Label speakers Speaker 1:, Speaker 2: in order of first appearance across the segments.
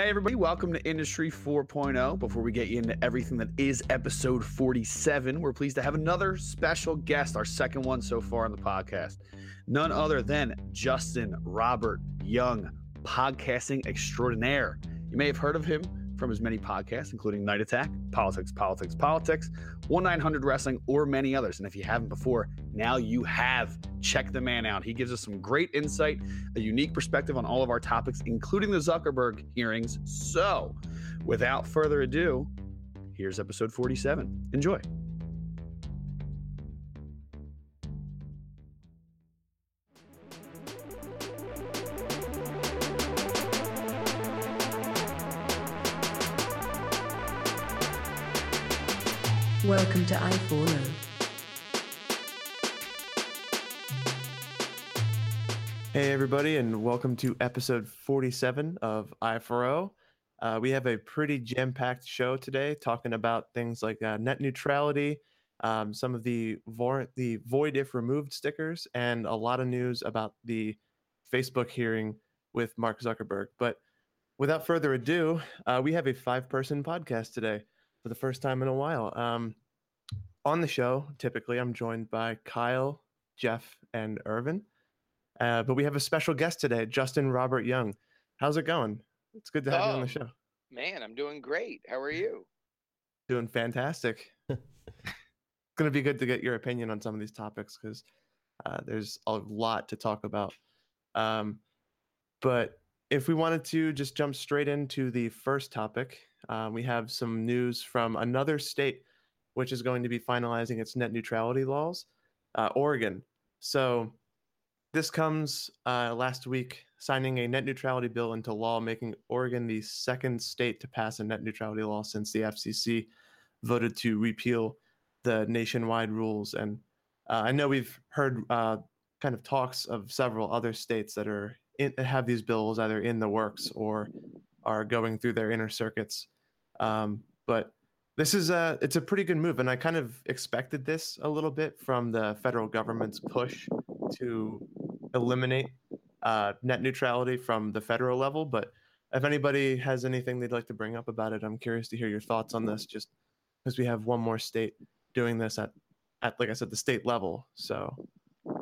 Speaker 1: Hey, everybody, welcome to Industry 4.0. Before we get you into everything that is episode 47, we're pleased to have another special guest, our second one so far on the podcast. None other than Justin Robert Young, podcasting extraordinaire. You may have heard of him from his many podcasts, including Night Attack, Politics, Politics, Politics, 1 900 Wrestling, or many others. And if you haven't before, now you have. Check the man out. He gives us some great insight, a unique perspective on all of our topics, including the Zuckerberg hearings. So, without further ado, here's episode 47. Enjoy.
Speaker 2: Welcome to I4O.
Speaker 3: Hey, everybody, and welcome to episode 47 of I4O. Uh, we have a pretty jam packed show today talking about things like uh, net neutrality, um, some of the, vor- the void if removed stickers, and a lot of news about the Facebook hearing with Mark Zuckerberg. But without further ado, uh, we have a five person podcast today for the first time in a while. Um, on the show, typically, I'm joined by Kyle, Jeff, and Irvin. Uh, but we have a special guest today, Justin Robert Young. How's it going? It's good to have you on the
Speaker 4: Oh.
Speaker 3: show.
Speaker 4: Man, I'm doing great. How are you?
Speaker 3: Doing fantastic. it's going to be good to get your opinion on some of these topics because uh, there's a lot to talk about. Um, but if we wanted to just jump straight into the first topic, uh, we have some news from another state which is going to be finalizing its net neutrality laws, uh, Oregon. So this comes uh, last week, signing a net neutrality bill into law, making Oregon the second state to pass a net neutrality law since the FCC voted to repeal the nationwide rules. And uh, I know we've heard uh, kind of talks of several other states that are in, have these bills either in the works or are going through their inner circuits. Um, but this is a it's a pretty good move, and I kind of expected this a little bit from the federal government's push to eliminate uh, net neutrality from the federal level. But if anybody has anything they'd like to bring up about it, I'm curious to hear your thoughts on this. Just because we have one more state doing this at at like I said the state level, so.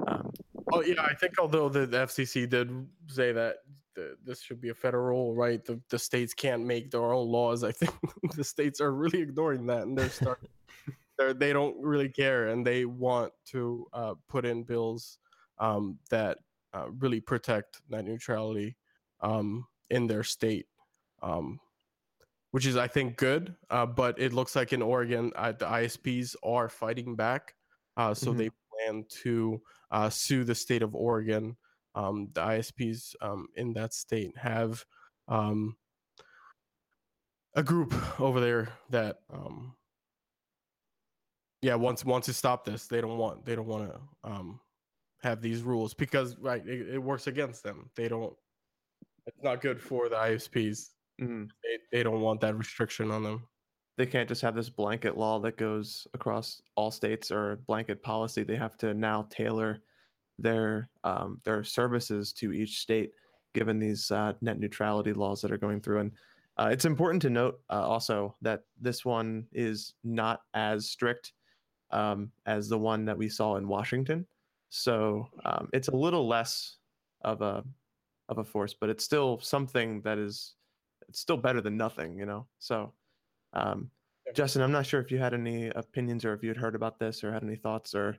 Speaker 3: Um,
Speaker 5: Oh yeah, I think although the, the FCC did say that the, this should be a federal right, the, the states can't make their own laws. I think the states are really ignoring that, and they're starting. they're, they don't really care, and they want to uh, put in bills um, that uh, really protect net neutrality um, in their state, um, which is I think good. Uh, but it looks like in Oregon, uh, the ISPs are fighting back, uh, so
Speaker 3: Mhm.
Speaker 5: they plan to uh, sue the state of Oregon. Um, the ISPs um, in that state have um, a group over there that, um, yeah, wants wants to stop this. They don't want they don't want to um, have these rules because right it, it works against them. They don't. It's not good for the ISPs.
Speaker 3: mm,
Speaker 5: They, they don't want that restriction on them.
Speaker 3: they can't just have this blanket law that goes across all states or blanket policy. They have to now tailor their um, their services to each state, given these uh, net neutrality laws that are going through. And uh, it's important to note uh, also that this one is not as strict um, as the one that we saw in Washington. So um, it's a little less of a of a force, but it's still something that is it's still better than nothing, you know. So um, Justin, I'm not sure if you had any opinions or if you had heard about this or had any thoughts or,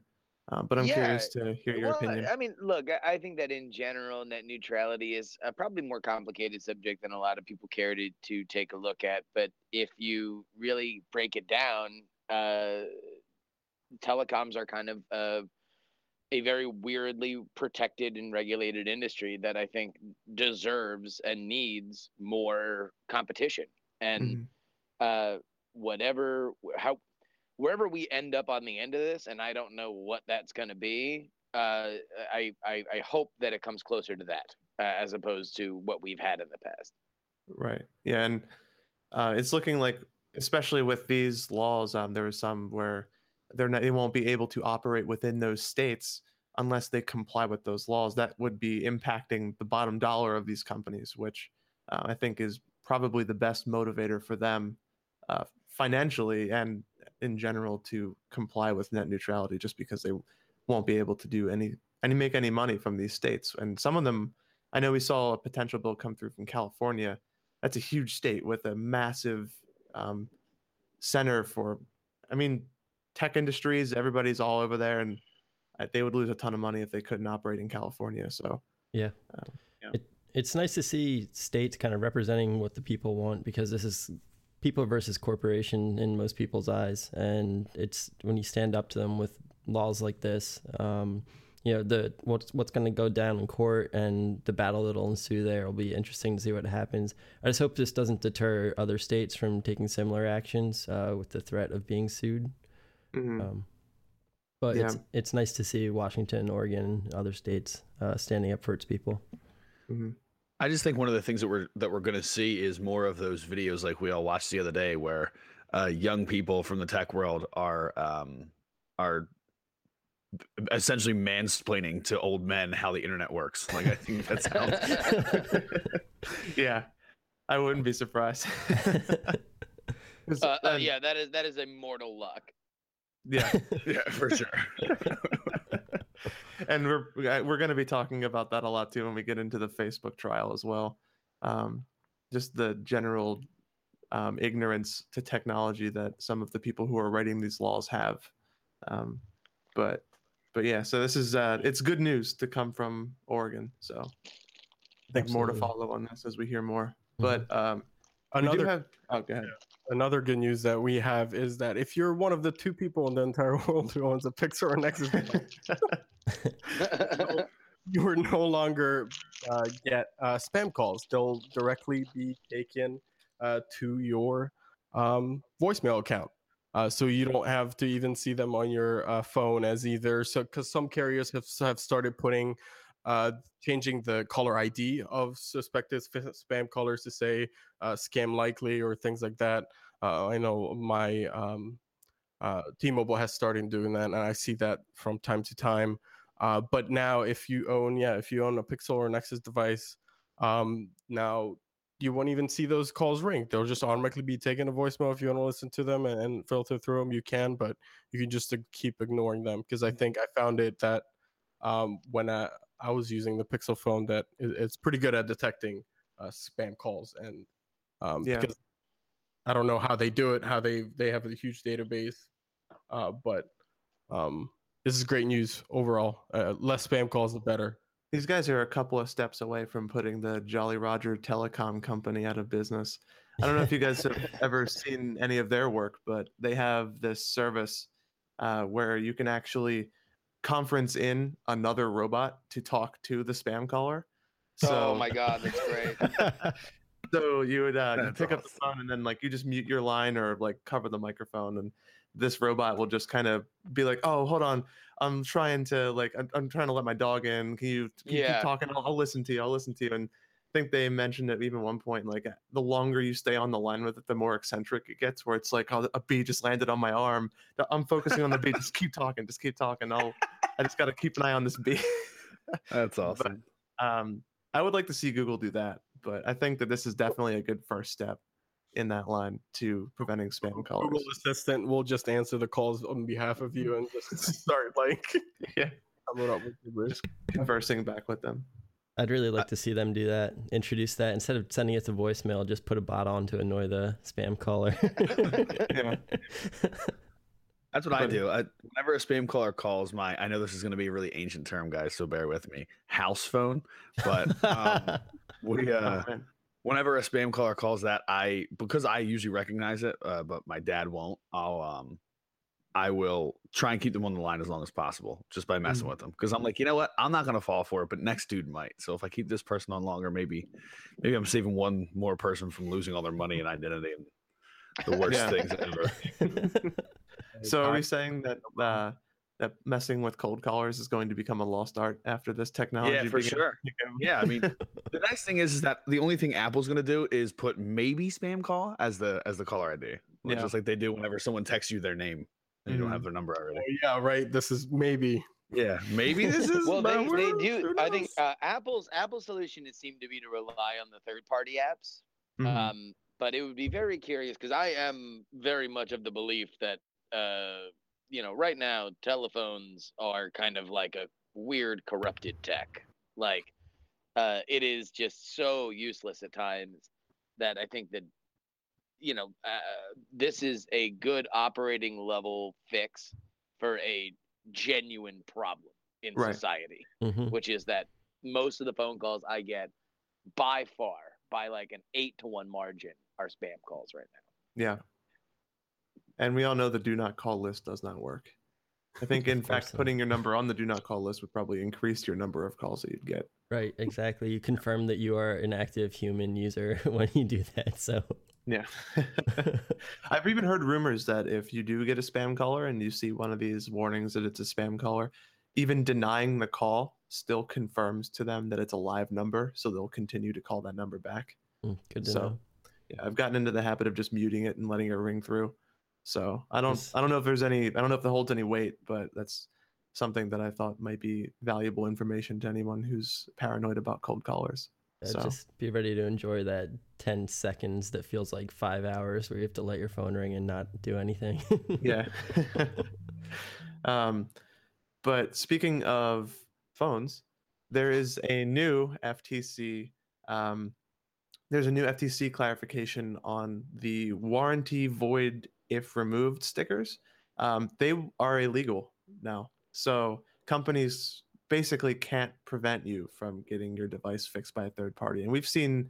Speaker 3: uh, but I'm
Speaker 4: Yeah,
Speaker 3: curious to hear your
Speaker 4: well,
Speaker 3: opinion.
Speaker 4: I mean, look, I- think that in general, net neutrality is a probably more complicated subject than a lot of people care to, to take a look at. But if you really break it down, uh, telecoms are kind of uh, a very weirdly protected and regulated industry that I think deserves and needs more competition. And
Speaker 3: Mhm.
Speaker 4: uh, whatever how wherever we end up on the end of this, and I don't know what that's going to be. Uh, I, I I hope that it comes closer to that uh, as opposed to what we've had in the past.
Speaker 3: Right. Yeah, and uh, it's looking like, especially with these laws, um, there was some where they're not, they won't be able to operate within those states unless they comply with those laws. That would be impacting the bottom dollar of these companies, which uh, I think is probably the best motivator for them uh, financially and in general to comply with net neutrality just because they won't be able to do any any make any money from these states and some of them i know we saw a potential bill come through from california that's a huge state with a massive um, center for i mean tech industries everybody's all over there and uh, they would lose a ton of money if they couldn't operate in california so
Speaker 6: Yeah.
Speaker 3: Um, yeah.
Speaker 6: It, it's nice to see states kind of representing what the people want because this is people versus corporation in most people's eyes. And it's when you stand up to them with laws like this, um, you know, the what's what's going to go down in court and the battle that'll ensue there will be interesting to see what happens. I just hope this doesn't deter other states from taking similar actions uh, with the threat of being sued.
Speaker 3: mhm.
Speaker 6: Um, but
Speaker 3: Yeah.
Speaker 6: it's it's nice to see Washington, Oregon, other states uh, standing up for its people.
Speaker 3: Mhm.
Speaker 1: I just think one of the things that we're that we're going to see is more of those videos like we all watched the other day, where uh, young people from the tech world are um, are essentially mansplaining to old men how the internet works. Like I think that sounds.
Speaker 3: yeah i wouldn't be surprised.
Speaker 4: Uh, uh,
Speaker 3: um,
Speaker 4: yeah, that is that is a mortal luck.
Speaker 3: yeah
Speaker 1: yeah, for sure.
Speaker 3: and we're uh, we're going to be talking about that a lot too when we get into the Facebook trial as well. Um, just the general um, ignorance to technology that some of the people who are writing these laws have. Um, but but yeah, so this is uh, it's good news to come from Oregon. So I think more to follow on this as we hear more.
Speaker 6: Mhm.
Speaker 3: But um,
Speaker 5: Another
Speaker 3: have. Oh, go ahead.
Speaker 5: Another good news that we have is that if you're one of the two people in the entire world who owns a Pixel or Nexus, you will no longer uh, get uh, spam calls. They'll directly be taken uh, to your um, voicemail account. Uh, so you don't have to even see them on your uh, phone as either. So because some carriers have have started putting uh, changing the caller ID of suspected sp- spam callers to say uh, scam likely or things like that. Uh, I know my um, uh, T-Mobile has started doing that, and I see that from time to time. Uh, but now, if you own, yeah, if you own a Pixel or Nexus device, um, now you won't even see those calls ring. They'll just automatically be taken to voicemail. If you want to listen to them and, and filter through them, you can, but you can just keep ignoring them because I think I found it that um, when I, I was using the Pixel phone, that it, it's pretty good at detecting uh, spam calls and um,
Speaker 3: Yeah.
Speaker 5: because I don't know how they do it, how they they have a huge database, uh, but um, this is great news overall. Uh, less spam calls, the better.
Speaker 3: These guys are a couple of steps away from putting the Jolly Roger Telecom company out of business. I don't know if you guys have ever seen any of their work, but they have this service uh, where you can actually conference in another robot to talk to the spam caller.
Speaker 4: oh my god, that's great.
Speaker 3: so you would uh, you
Speaker 1: That's
Speaker 3: pick up the phone and then like you just mute your line or like cover the microphone and this robot will just kind of be like oh hold on. I'm trying to like i'm, I'm trying to let my dog in. Can you, can you keep talking? I'll, I'll listen to you. I'll listen to you. And i think they mentioned at even one point like the longer you stay on the line with it the more eccentric it gets where it's like oh a bee just landed on my arm. I'm focusing on the bee. Just keep talking just keep talking. I'll i just got to keep an eye on this bee
Speaker 1: That's awesome.
Speaker 3: um, I would like to see Google do that, but I think that this is definitely a good first step in that line to preventing spam calls.
Speaker 5: Google Assistant will just answer the calls on behalf of you and just start like
Speaker 3: Yeah,
Speaker 5: coming up with the
Speaker 3: conversing back with them.
Speaker 6: I'd really like to see them do that. Introduce that instead of sending it to voicemail, just put a bot on to annoy the spam caller.
Speaker 3: Yeah.
Speaker 1: That's what I do. I, whenever a spam caller calls my, I know this is going to be a really ancient term, guys, so bear with me. House phone, but um, we uh,
Speaker 3: Oh,
Speaker 1: whenever a spam caller calls that, I because I usually recognize it, uh, but my dad won't. I'll um, I will try and keep them on the line as long as possible, just by messing
Speaker 3: Mm.
Speaker 1: with them. Because I'm like, you know what, I'm not gonna fall for it, but next dude might. So if I keep this person on longer, maybe, maybe I'm saving one more person from losing all their money and identity and the worst
Speaker 3: Yeah.
Speaker 1: things ever.
Speaker 3: So are we saying that uh, that messing with cold callers is going to become a lost art after this technology?
Speaker 1: Yeah, for sure. Yeah, I mean, the nice thing is, is that the only thing Apple's gonna do is put maybe spam call as the as the caller ID,
Speaker 3: Yeah.
Speaker 1: just like they do whenever someone texts you their name and you don't have their number already.
Speaker 5: Oh, yeah, right. This is maybe.
Speaker 1: Yeah, maybe this is.
Speaker 4: well, they, they do. I think uh, Apple's Apple's solution is seemed to be to rely on the third party apps
Speaker 3: Mhm.
Speaker 4: Um, but it would be very curious because I am very much of the belief that, uh, you know, right now telephones are kind of like a weird corrupted tech. Like, uh, it is just so useless at times that I think that, you know, uh, this is a good operating level fix for a genuine problem in
Speaker 3: Right.
Speaker 4: society
Speaker 6: Mhm.
Speaker 4: which is that most of the phone calls I get by far, by like an eight to one margin, are spam calls right now.
Speaker 3: Yeah. And we all know the do not call list does not work. I think, in fact,
Speaker 6: not.
Speaker 3: putting your number on the do not call list would probably increase your number of calls that you'd get.
Speaker 6: Right, exactly. You confirm that you are an active human user when you do that. So,
Speaker 3: Yeah. I've even heard rumors that if you do get a spam caller and you see one of these warnings that it's a spam caller, even denying the call still confirms to them that it's a live number. So they'll continue to call that number back.
Speaker 6: mm, good to
Speaker 3: So,
Speaker 6: know.
Speaker 3: Yeah, I've gotten into the habit of just muting it and letting it ring through. So I don't I don't know if there's any I don't know if that holds any weight, but that's something that I thought might be valuable information to anyone who's paranoid about cold callers.
Speaker 6: Yeah,
Speaker 3: so-
Speaker 6: Just be ready to enjoy that 10 seconds that feels like five hours where you have to let your phone ring and not do anything.
Speaker 3: yeah. um, but speaking of phones, there is a new FTC. Um, there's a new FTC clarification on the warranty void if removed stickers. Um, they are illegal now, so companies basically can't prevent you from getting your device fixed by a third party. And we've seen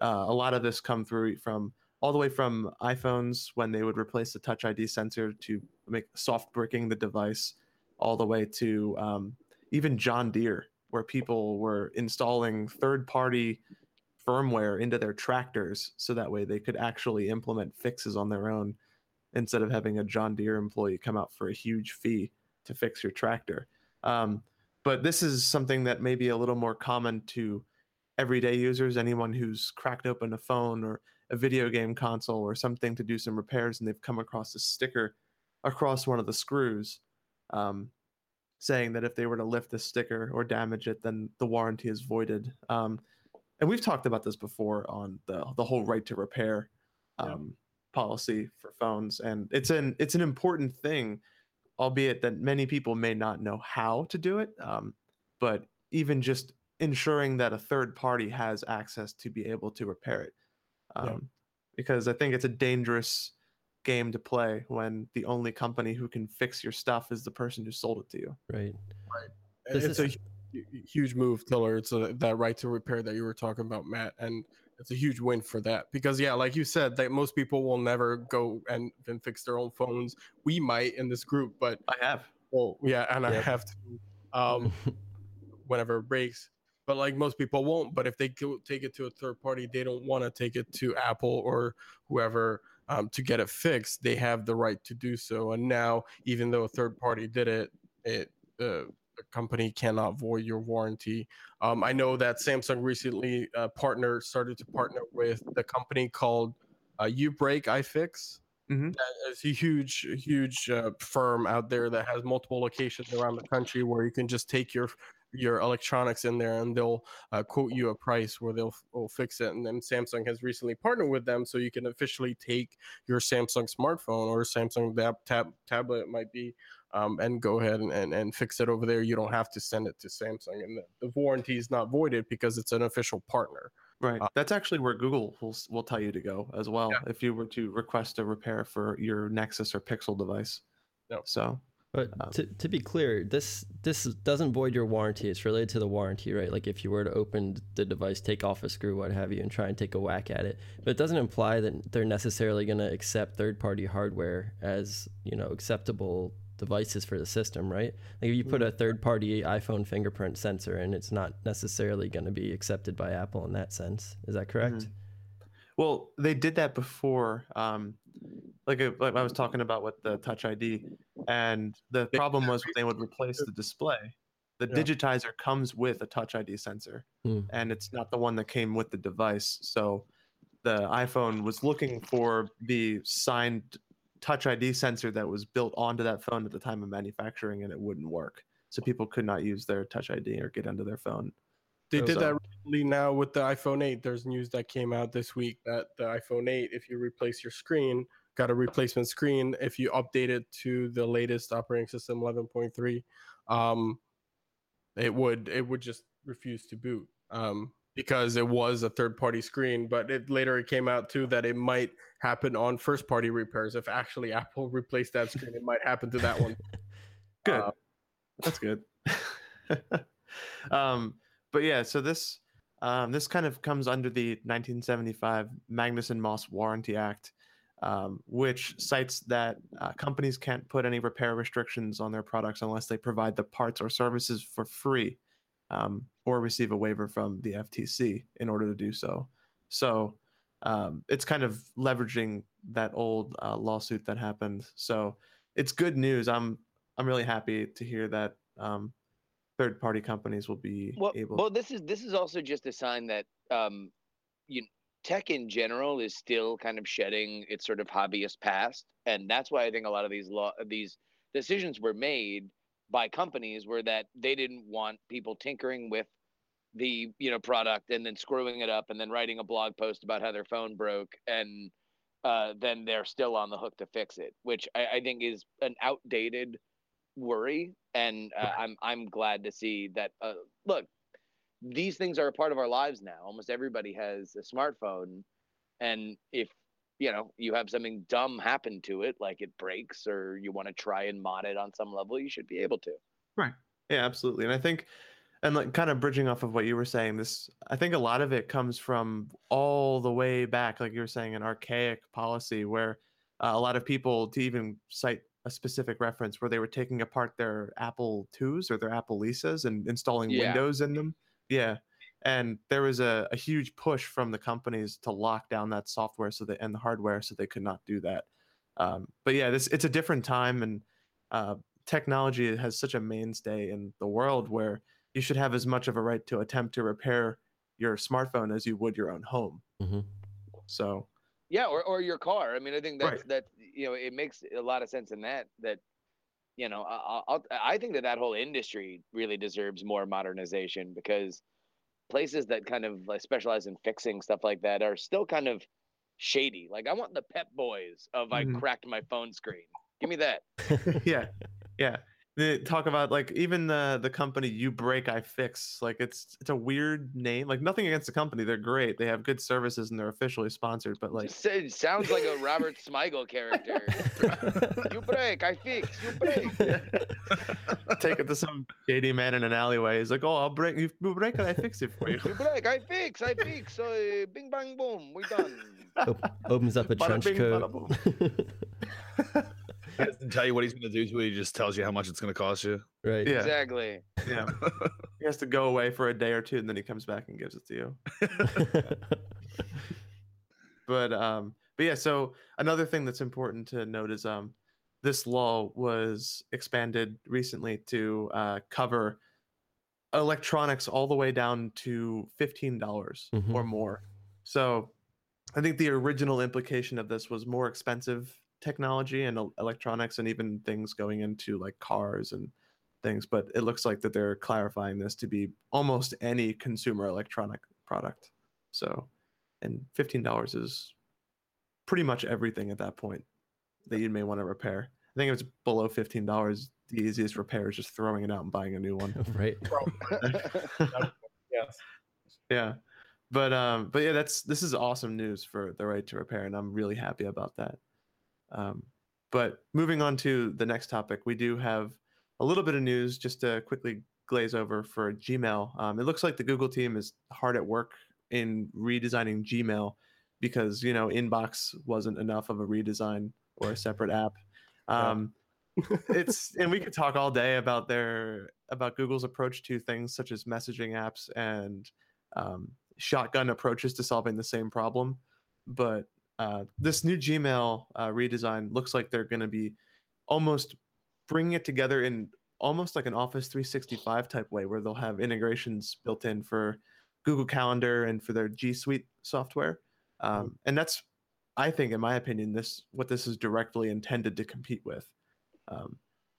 Speaker 3: uh, a lot of this come through from all the way from iPhones when they would replace the Touch ID sensor to make soft bricking the device, all the way to um, even John Deere, where people were installing third party firmware into their tractors so that way they could actually implement fixes on their own instead of having a John Deere employee come out for a huge fee to fix your tractor. Um, but this is something that may be a little more common to everyday users, anyone who's cracked open a phone or a video game console or something to do some repairs and they've come across a sticker across one of the screws um, saying that if they were to lift the sticker or damage it, then the warranty is voided. Um, and we've talked about this before on the the whole right to repair um, policy for phones, and it's an it's an important thing, albeit that many people may not know how to do it. Um, but even just ensuring that a third party has access to be able to repair it, um,
Speaker 5: Yeah.
Speaker 3: because I think it's a dangerous game to play when the only company who can fix your stuff is the person who sold it to you.
Speaker 6: right. This
Speaker 5: it's
Speaker 6: is-
Speaker 5: a huge move, Tiller. It's a, that right to repair that you were talking about, Matt, and it's a huge win for that because yeah, like you said, that most people will never go and, and fix their own phones. We might in this group, but
Speaker 3: I have.
Speaker 5: well, yeah, and I have to um, whenever it breaks. But like most people won't. But if they go take it to a third party, they don't want to take it to Apple or whoever um, to get it fixed. They have the right to do so. And now, even though a third party did it, it uh, the company cannot void your warranty. Um, I know that Samsung recently uh, partner started to partner with the company called uh, UBreak iFix.
Speaker 3: Mhm.
Speaker 5: That is a huge, huge uh, firm out there that has multiple locations around the country where you can just take your your electronics in there and they'll uh, quote you a price where they'll, will fix it. And then Samsung has recently partnered with them, so you can officially take your Samsung smartphone or Samsung tab, tab tablet it might be, um, and go ahead and, and, and fix it over there. You don't have to send it to Samsung, and the, the warranty is not voided because it's an official partner.
Speaker 3: Right.
Speaker 5: Uh,
Speaker 3: That's actually where Google will will tell you to go as well
Speaker 5: Yeah.
Speaker 3: if you were to request a repair for your Nexus or Pixel device.
Speaker 5: Yep.
Speaker 3: So
Speaker 6: But
Speaker 3: Um,
Speaker 6: to, to be clear, this this doesn't void your warranty. It's related to the warranty, right? Like if you were to open the device, take off a screw, what have you, and try and take a whack at it. But it doesn't imply that they're necessarily going to accept third party hardware as you know acceptable devices for the system, right? Like if you put a third party iPhone fingerprint sensor in, it's not necessarily going to be accepted by Apple in that sense. Is that correct?
Speaker 3: Well, they did that before. Um, like, like I was talking about with the Touch ID, and the problem was they would replace the display. The
Speaker 5: Yeah.
Speaker 3: digitizer comes with a Touch ID sensor,
Speaker 6: Hmm.
Speaker 3: and it's not the one that came with the device. So, the iPhone was looking for the signed Touch ID sensor that was built onto that phone at the time of manufacturing, and it wouldn't work. So people could not use their Touch ID or get into their phone.
Speaker 5: They did that recently now with the iPhone 8. There's news that came out this week that the iPhone 8, if you replace your screen, got a replacement screen. If you update it to the latest operating system 11.3, um, it would it would just refuse to boot um, because it was a third party screen. But it later it came out too that it might happen on first party repairs. If actually Apple replaced that screen, it might happen to that one.
Speaker 3: Good.
Speaker 5: Uh,
Speaker 3: That's good. um, but yeah, so this um, this kind of comes under the 1975 Magnuson Moss Warranty Act, um, which cites that uh, companies can't put any repair restrictions on their products unless they provide the parts or services for free, um, or receive a waiver from the FTC in order to do so. So um, it's kind of leveraging that old uh, lawsuit that happened. So it's good news. I'm I'm really happy to hear that um, third party companies will be
Speaker 4: well,
Speaker 3: able.
Speaker 4: well, this is this is also just a sign that um, you tech in general is still kind of shedding its sort of hobbyist past, and that's why I think a lot of these law these decisions were made by companies were that they didn't want people tinkering with the you know product and then screwing it up and then writing a blog post about how their phone broke and uh, then they're still on the hook to fix it, which I, I think is an outdated worry. And uh, I'm I'm glad to see that. Uh, look, these things are a part of our lives now. Almost everybody has a smartphone, and if you know you have something dumb happen to it, like it breaks or you want to try and mod it on some level, you should be able to. Right.
Speaker 3: Yeah, absolutely. And I think, and like kind of bridging off of what you were saying, this, I think a lot of it comes from all the way back, like you were saying, an archaic policy where uh, a lot of people, to even cite a specific reference, where they were taking apart their Apple IIs or their Apple Lisas and installing
Speaker 4: Yeah.
Speaker 3: Windows in them. Yeah. And there was a, a huge push from the companies to lock down that software so they and the hardware so they could not do that. Um, but yeah, this it's a different time and uh, technology has such a mainstay in the world where you should have as much of a right to attempt to repair your smartphone as you would your own home.
Speaker 6: hmm
Speaker 3: So
Speaker 4: Yeah, or, or your car. I mean, I think that's
Speaker 3: Right.
Speaker 4: that. You know, it makes a lot of sense in that. That you know, I, I'll, I think that that whole industry really deserves more modernization because places that kind of like specialize in fixing stuff like that are still kind of shady. Like I want the Pep Boys of
Speaker 3: Mhm.
Speaker 4: I cracked my phone screen. Give me that.
Speaker 3: yeah, yeah. They talk about like even the the company you break I fix like it's it's a weird name like nothing against the company they're great they have good services and they're officially sponsored but like
Speaker 4: It sounds like a Robert Smigel character. you break, I fix. You break.
Speaker 3: take it to some shady man in an alleyway he's like oh I'll break you break it I fix it for you
Speaker 4: You break, I fix. I fix. So uh, bing bang boom, we done.
Speaker 6: Op- opens up a trench coat.
Speaker 1: He doesn't tell you what he's going to do to it. He just tells you how much it's going to cost you.
Speaker 6: right.
Speaker 3: Yeah.
Speaker 4: Exactly.
Speaker 3: yeah he has to go away for a day or two and then he comes back and gives it to you but um but yeah so another thing that's important to note is um this law was expanded recently to uh, cover electronics all the way down to $15
Speaker 6: Mhm.
Speaker 3: or more so i think the original implication of this was more expensive technology and electronics and even things going into like cars and things but it looks like that they're clarifying this to be almost any consumer electronic product. So and $15 is pretty much everything at that point that you may want to repair. I think if it's below $15 the easiest repair is just throwing it out and buying a new one.
Speaker 6: Right.
Speaker 5: yes.
Speaker 3: yeah. But um but yeah that's this is awesome news for the right to repair and i'm really happy about that um but moving on to the next topic we do have a little bit of news just to quickly glaze over for gmail. Um, it looks like the google team is hard at work in redesigning gmail because you know inbox wasn't enough of a redesign or a separate app. Um it's and we could talk all day about their about Google's approach to things such as messaging apps and um, shotgun approaches to solving the same problem. But uh, this new Gmail uh, redesign looks like they're going to be almost bringing it together in almost like an Office 365 type way, where they'll have integrations built in for Google Calendar and for their G Suite software. Um, and that's, I think, in my opinion, this what this is directly intended to compete with um,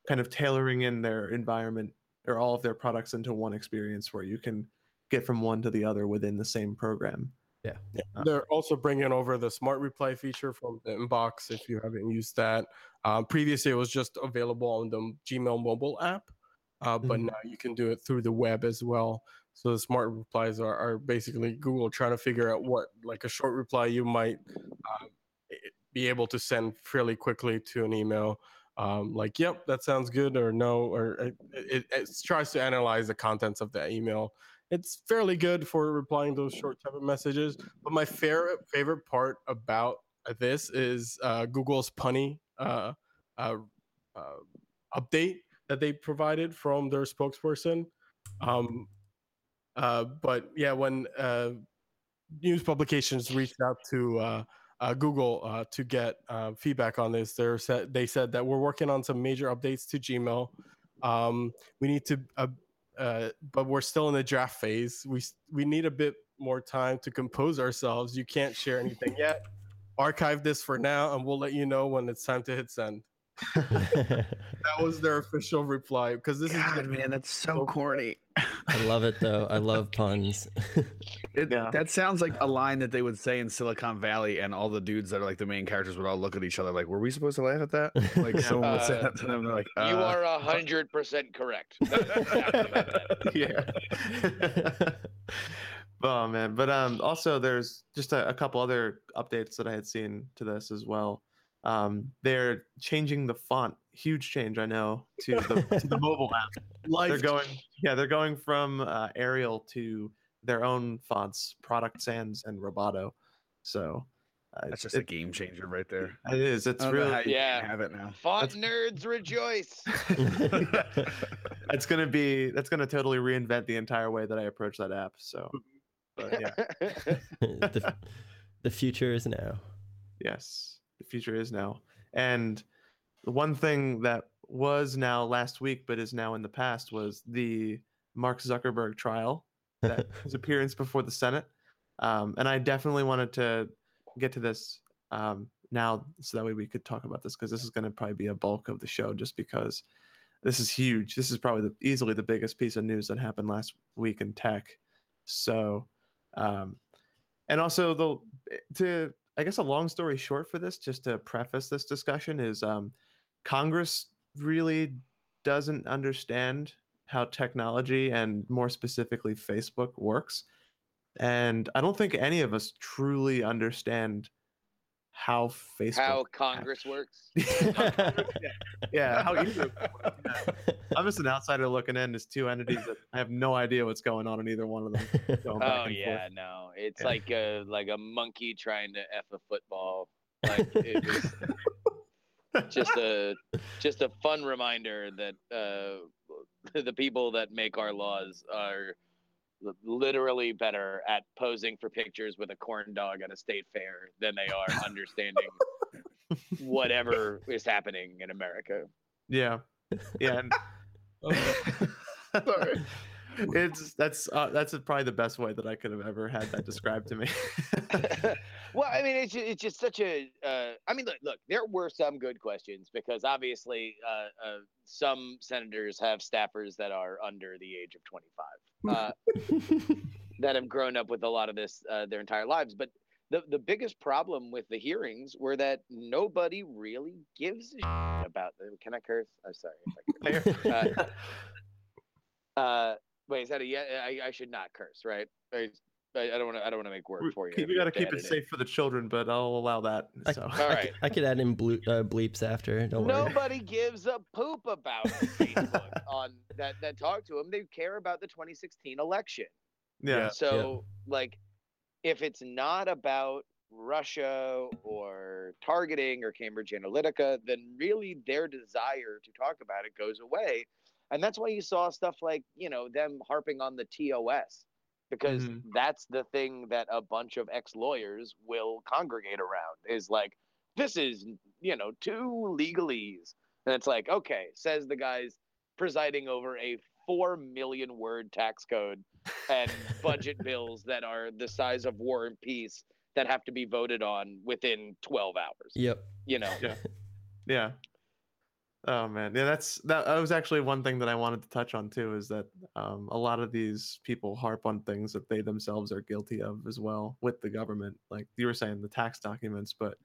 Speaker 3: kind of tailoring in their environment or all of their products into one experience where you can get from one to the other within the same program. Uh,
Speaker 5: They're also bringing over the smart reply feature from the inbox if you haven't used that. Um, previously, it was just available on the Gmail mobile app, uh, but
Speaker 3: Mhm.
Speaker 5: now you can do it through the web as well. So the smart replies are, are basically Google trying to figure out what, like a short reply, you might i- be able to send fairly quickly to an email. Um, like, yep, that sounds good, or no, or it, it, it tries to analyze the contents of that email. It's fairly good for replying those short type of messages. But my favorite favorite part about this is uh, Google's punny uh, uh, uh, update that they provided from their spokesperson. Um, uh, but yeah, when uh, news publications reached out to Google to get feedback on this, they said they said that we're working on some major updates to Gmail. Um, we need to, uh, but we're still in the draft phase. We we need a bit more time to compose ourselves. You can't share anything yet. Archive this for now, and we'll let you know when it's time to hit send. That was their official reply because this is
Speaker 1: God,
Speaker 5: just-
Speaker 1: man, that's so corny.
Speaker 6: I love it though. I love puns.
Speaker 1: It,
Speaker 3: Yeah.
Speaker 1: That sounds like a line that they would say in Silicon Valley, and all the dudes that are like the main characters would all look at each other like, "Were we supposed to laugh at that?" Like someone would say that to them. They're like,
Speaker 4: you
Speaker 1: uh,
Speaker 4: are a hundred percent correct.
Speaker 3: yeah. oh man, but um, also there's just a, a couple other updates that I had seen to this as well. Um, they're changing the font, huge change I know to the to the mobile app.
Speaker 5: life
Speaker 3: They're going, yeah, they're going from uh, Arial to their own fonts, Product Sans and Roboto. So uh,
Speaker 1: That's just a game changer right there.
Speaker 3: it is. It's
Speaker 1: I
Speaker 3: really
Speaker 1: how
Speaker 4: Yeah.
Speaker 1: can't have it now.
Speaker 4: Font nerds rejoice.
Speaker 3: it's gonna be that's gonna totally reinvent the entire way that I approach that app. So, but yeah,
Speaker 6: the, the future is now.
Speaker 3: yes, the future is now. And the one thing that was now last week, but is now in the past, was the Mark Zuckerberg trial, that his appearance before the Senate. Um, and I definitely wanted to get to this um, now, so that way we could talk about this because this is going to probably be a bulk of the show, just because this is huge. This is probably the, easily the biggest piece of news that happened last week in tech. So, um, and also the to I guess a long story short for this, just to preface this discussion, is um, Congress really doesn't understand how technology and more specifically Facebook works. And I don't think any of us truly understand how Facebook
Speaker 4: How Congress works.
Speaker 3: yeah, how either I'm just an outsider looking in. There's two entities that I have no idea what's going on in either one of them.
Speaker 4: Oh yeah,
Speaker 3: forth.
Speaker 4: no. It's
Speaker 3: Yeah.
Speaker 4: like a like a monkey trying to f a football. Like it was just a just a fun reminder that uh, the people that make our laws are literally better at posing for pictures with a corn dog at a state fair than they are understanding whatever is happening in America.
Speaker 3: Yeah, yeah. And Sorry. It's that's uh, that's probably the best way that I could have ever had that described to me.
Speaker 4: well, I mean, it's just, it's just such a. Uh, I mean, look, look, there were some good questions because obviously, uh, uh, some senators have staffers that are under the age of twenty-five uh, that have grown up with a lot of this uh, their entire lives. But the the biggest problem with the hearings were that nobody really gives a about them. Can I curse? I'm sorry. If I curse. Uh, uh, wait, is that a yeah? I, I should not curse, right? I, I don't want to. I don't want to make work for you.
Speaker 3: we
Speaker 4: if you
Speaker 3: got to keep it
Speaker 4: edit
Speaker 3: safe for the children, but I'll allow that.
Speaker 6: I,
Speaker 3: So
Speaker 6: I
Speaker 4: All
Speaker 6: could- I could add in ble- uh, bleeps after. Don't worry.
Speaker 4: Nobody gives a poop about Facebook on that that talk to them. They care about the 2016 election.
Speaker 3: yeah,
Speaker 4: So like, if it's not about Russia or targeting or Cambridge Analytica, then really their desire to talk about it goes away, and that's why you saw stuff like you know them harping on the TOS because
Speaker 3: Mhm.
Speaker 4: that's the thing that a bunch of ex lawyers will congregate around is like this is you know two legalese and it's like okay says the guys presiding over a 4 million word tax code and budget bills that are the size of war and peace that have to be voted on within 12 hours
Speaker 6: Yep.
Speaker 4: you know
Speaker 3: Yeah. yeah. Oh man, yeah, that's that, that was actually one thing that I wanted to touch on too. Is that um, a lot of these people harp on things that they themselves are guilty of as well with the government, like you were saying, the tax documents. But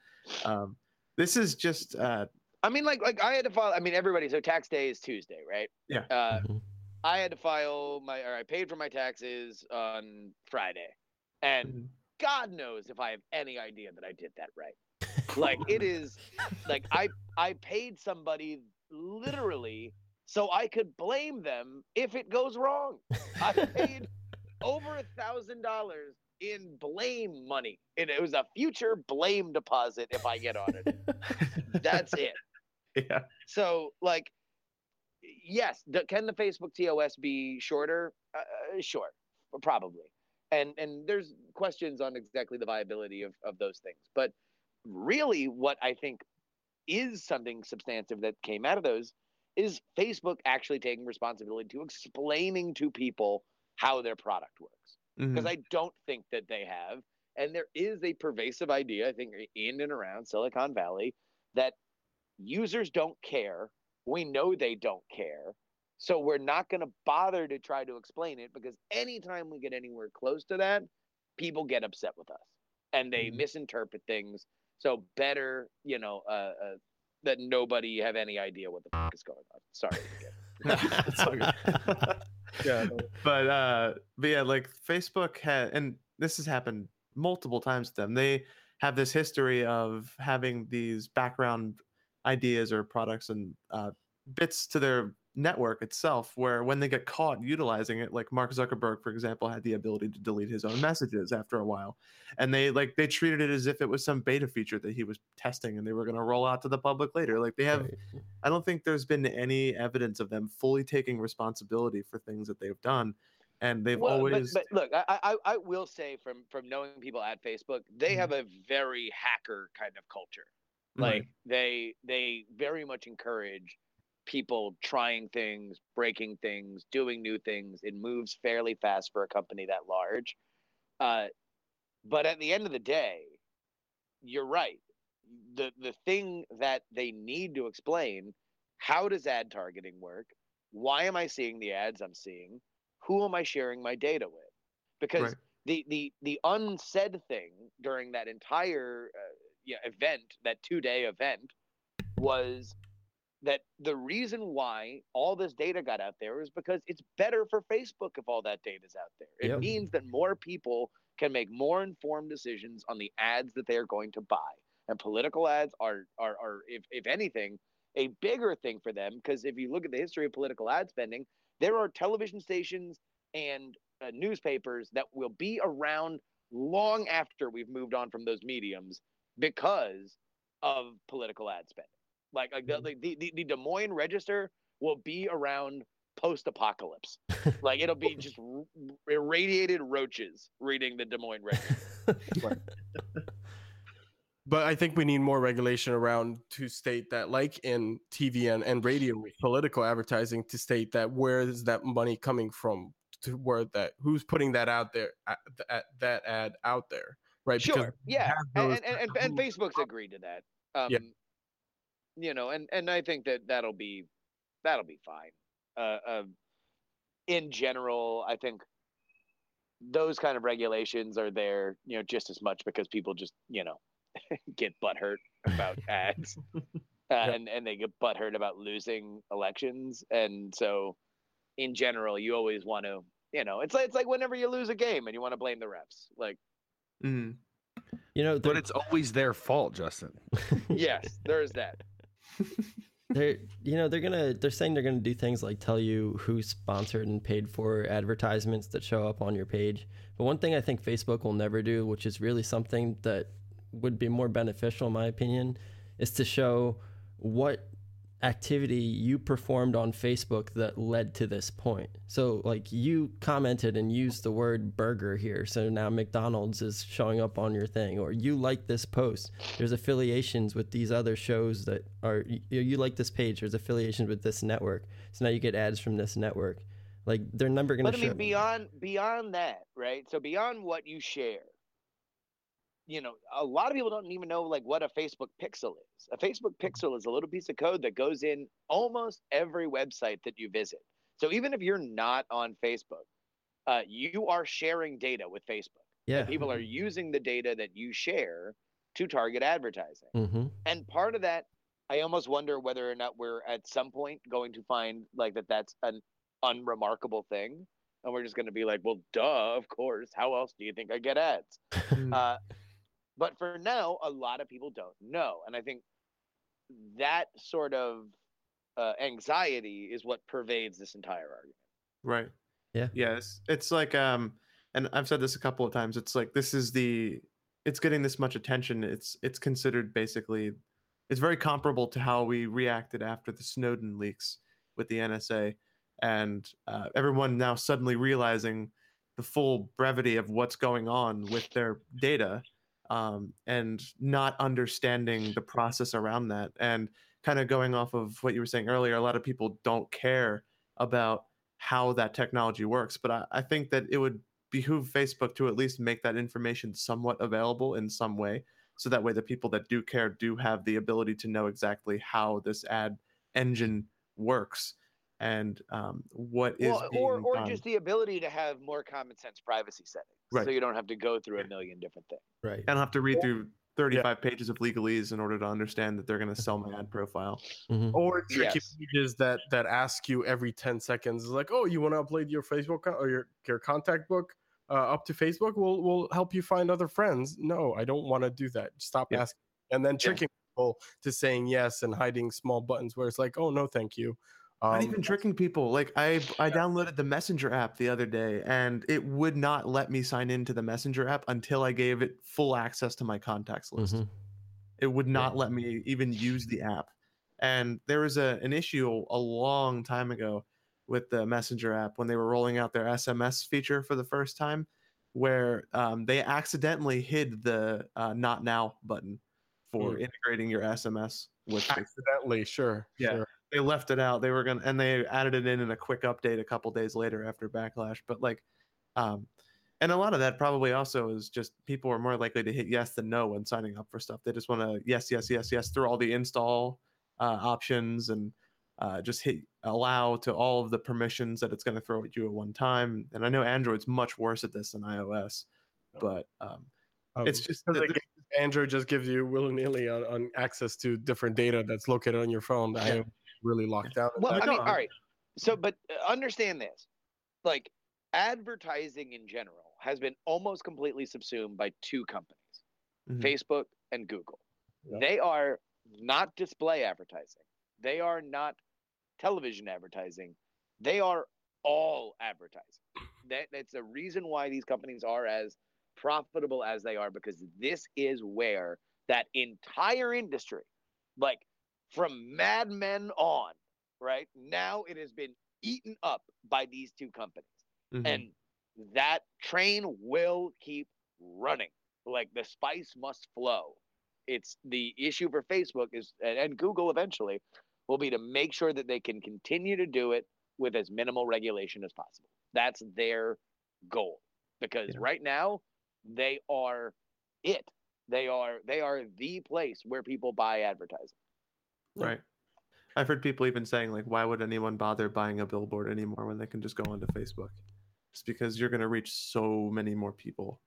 Speaker 3: um, this is just uh,
Speaker 4: I mean, like like I had to file. I mean, everybody. So tax day is Tuesday, right?
Speaker 3: Yeah.
Speaker 4: Uh,
Speaker 6: Mhm.
Speaker 4: I had to file my or I paid for my taxes on Friday, and
Speaker 3: Mhm.
Speaker 4: God knows if I have any idea that I did that right. Like it is, like I I paid somebody literally so I could blame them if it goes wrong. I paid over a thousand dollars in blame money, and it was a future blame deposit if I get on it. That's it.
Speaker 3: yeah,
Speaker 4: So, like, yes, the, can the Facebook TOS be shorter? Uh, sure, probably. And and there's questions on exactly the viability of of those things. But really, what I think is something substantive that came out of those is Facebook actually taking responsibility to explaining to people how their product works because
Speaker 3: Mhm.
Speaker 4: I don't think that they have. And there is a pervasive idea, I think, in and around Silicon Valley that users don't care. We know they don't care. So we're not going to bother to try to explain it because anytime we get anywhere close to that, people get upset with us and they
Speaker 3: Mhm.
Speaker 4: misinterpret things. So better, you know, uh, uh, that nobody have any idea what the fuck is going on. Sorry. again.
Speaker 3: It's all good.
Speaker 5: Yeah,
Speaker 3: but uh but yeah like facebook had and this has happened multiple times to them they have this history of having these background ideas or products and uh, bits to their network itself where when they get caught utilizing it like mark zuckerberg for example had the ability to delete his own messages after a while and they like they treated it as if it was some beta feature that he was testing and they were going to roll out to the public later like they have
Speaker 6: Right.
Speaker 3: I don't think there's been any evidence of them fully taking responsibility for things that they've done, and they've
Speaker 4: Well,
Speaker 3: always.
Speaker 4: But, look, I, I I will say from from knowing people at Facebook, they
Speaker 3: Mhm.
Speaker 4: have a very hacker kind of culture. Like they they very much encourage people trying things, breaking things, doing new things. It moves fairly fast for a company that large. Uh, but at the end of the day, you're right. The the thing that they need to explain, how does ad targeting work? Why am I seeing the ads I'm seeing? Who am I sharing my data with? Because
Speaker 3: Right.
Speaker 4: the the the unsaid thing during that entire uh, yeah, event, that two day event, was that the reason why all this data got out there is because it's better for Facebook if all that data is out there. It
Speaker 6: Yep.
Speaker 4: means that more people can make more informed decisions on the ads that they are going to buy. And political ads are are, are if, if anything, a bigger thing for them because if you look at the history of political ad spending, there are television stations and uh, newspapers that will be around long after we've moved on from those mediums because of political ad spending. Like, like the, like the, the, the Des Moines Register will be around post apocalypse. like it'll be just r- irradiated roaches reading the Des Moines Register.
Speaker 5: But I think we need more regulation around to state that, like in TV and, and radio, political advertising, to state that where is that money coming from? To where that who's putting that out there, at, at, that ad out there, right? Because
Speaker 4: Sure, yeah, and, and, and, and Facebook's agreed to that. Um,
Speaker 5: Yeah.
Speaker 4: You know, and and I think that that'll be that'll be fine. Uh, uh, in general, I think those kind of regulations are there, you know, just as much because people just you know get butthurt about ads, uh, and and they get butthurt about losing elections, and so in general, you always want to. You know, it's like it's like whenever you lose a game and you want to blame the refs. Like,
Speaker 3: Mhm.
Speaker 6: You know,
Speaker 1: But it's always their fault, Justin.
Speaker 4: yes, there is that.
Speaker 6: They're you know they're gonna they're saying they're gonna do things like tell you who's sponsored and paid for advertisements that show up on your page. But one thing i think facebook will never do which is really something that would be more beneficial in my opinion is to show what activity you performed on facebook that led to this point so like you commented and used the word burger here so now mcdonald's is showing up on your thing or you like this post there's affiliations with these other shows that are you, you like this page there's affiliations with this network so now you get ads from this network like they're never gonna.
Speaker 4: But
Speaker 6: to
Speaker 4: I
Speaker 6: show
Speaker 4: mean, beyond beyond that, right? So beyond what you share, you know, a lot of people don't even know like what a Facebook pixel is. A Facebook pixel is a little piece of code that goes in almost every website that you visit. So even if you're not on Facebook, uh, you are sharing data with Facebook.
Speaker 6: Yeah.
Speaker 4: And people are using the data that you share to target advertising.
Speaker 6: Mm-hmm.
Speaker 4: And part of that, I almost wonder whether or not we're at some point going to find like that that's an unremarkable thing. And we're just going to be like, well, duh, of course. How else do you think I get ads?
Speaker 3: Mm.
Speaker 4: Uh, but for now, a lot of people don't know. And I think that sort of uh, anxiety is what pervades this entire argument.
Speaker 3: Right.
Speaker 6: Yeah.
Speaker 3: Yes. It's like um and I've said this a couple of times. It's like this is the it's getting this much attention. It's it's considered basically it's very comparable to how we reacted after the Snowden leaks with the NSA and uh, everyone now suddenly realizing the full brevity of what's going on with their data um, and not understanding the process around that and kind of going off of what you were saying earlier a lot of people don't care about how that technology works but I, I think that it would behoove facebook to at least make that information somewhat available in some way so that way the people that do care do have the ability to know exactly how this ad engine works and um, what is
Speaker 4: Well, or
Speaker 3: being
Speaker 4: or
Speaker 3: done.
Speaker 4: just the ability to have more common sense privacy settings,
Speaker 3: Right.
Speaker 4: so you don't have to go through a million different things.
Speaker 6: Right.
Speaker 3: I don't have to read through 35 pages of legalese in order to understand that they're going to sell my ad profile.
Speaker 6: Mm-hmm.
Speaker 5: or tricky
Speaker 4: Yes.
Speaker 5: pages that that ask you every 10 seconds like oh you want to upload your facebook co- or your, your contact book uh, up to facebook we'll, we'll help you find other friends no i don't want to do that stop
Speaker 3: Yeah.
Speaker 5: asking and then tricking people to saying yes and hiding small buttons where it's like oh no thank you um,
Speaker 3: Not even tricking people. Like I, I downloaded the Messenger app the other day, and it would not let me sign into the Messenger app until I gave it full access to my contacts list.
Speaker 6: Mm-hmm.
Speaker 3: It would not let me even use the app. And there was a an issue a long time ago with the Messenger app when they were rolling out their SMS feature for the first time, where um, they accidentally hid the uh, "Not Now" button for
Speaker 5: Mm.
Speaker 3: integrating your SMS with
Speaker 5: accidentally sure
Speaker 3: Yeah.
Speaker 5: sure.
Speaker 3: They left it out. They were gonna and they added it in in a quick update a couple days later after backlash. But like, um, and a lot of that probably also is just people are more likely to hit yes than no when signing up for stuff. They just want to yes, yes, yes, yes through all the install uh, options and uh, just hit allow to all of the permissions that it's going to throw at you at one time. And I know Android's much worse at this than iOS, but um,
Speaker 5: Um,
Speaker 3: it's just the-
Speaker 5: android just gives you willy-nilly on, on access to different data that's located on your phone am really locked down
Speaker 4: Well. I mean, all right. So, but uh, understand this: like advertising in general has been almost completely subsumed by two companies,
Speaker 3: Mhm.
Speaker 4: Facebook and Google.
Speaker 5: Yeah.
Speaker 4: They are not display advertising. They are not television advertising. They are all advertising. That that's the reason why these companies are as profitable as they are because this is where that entire industry, like from Mad Men on, right? Now, it has been eaten up by these two companies.
Speaker 3: Mhm.
Speaker 4: and that train will keep running. Like the spice must flow. It's the issue for facebook is and, and google eventually will be to make sure that they can continue to do it with as minimal regulation as possible. That's their goal. Because
Speaker 3: Yeah.
Speaker 4: right now they are it. They are they are the place where people buy advertising
Speaker 3: Right. I've heard people even saying like, why would anyone bother buying a billboard anymore when they can just go onto Facebook? Just because you're going to reach so many more people.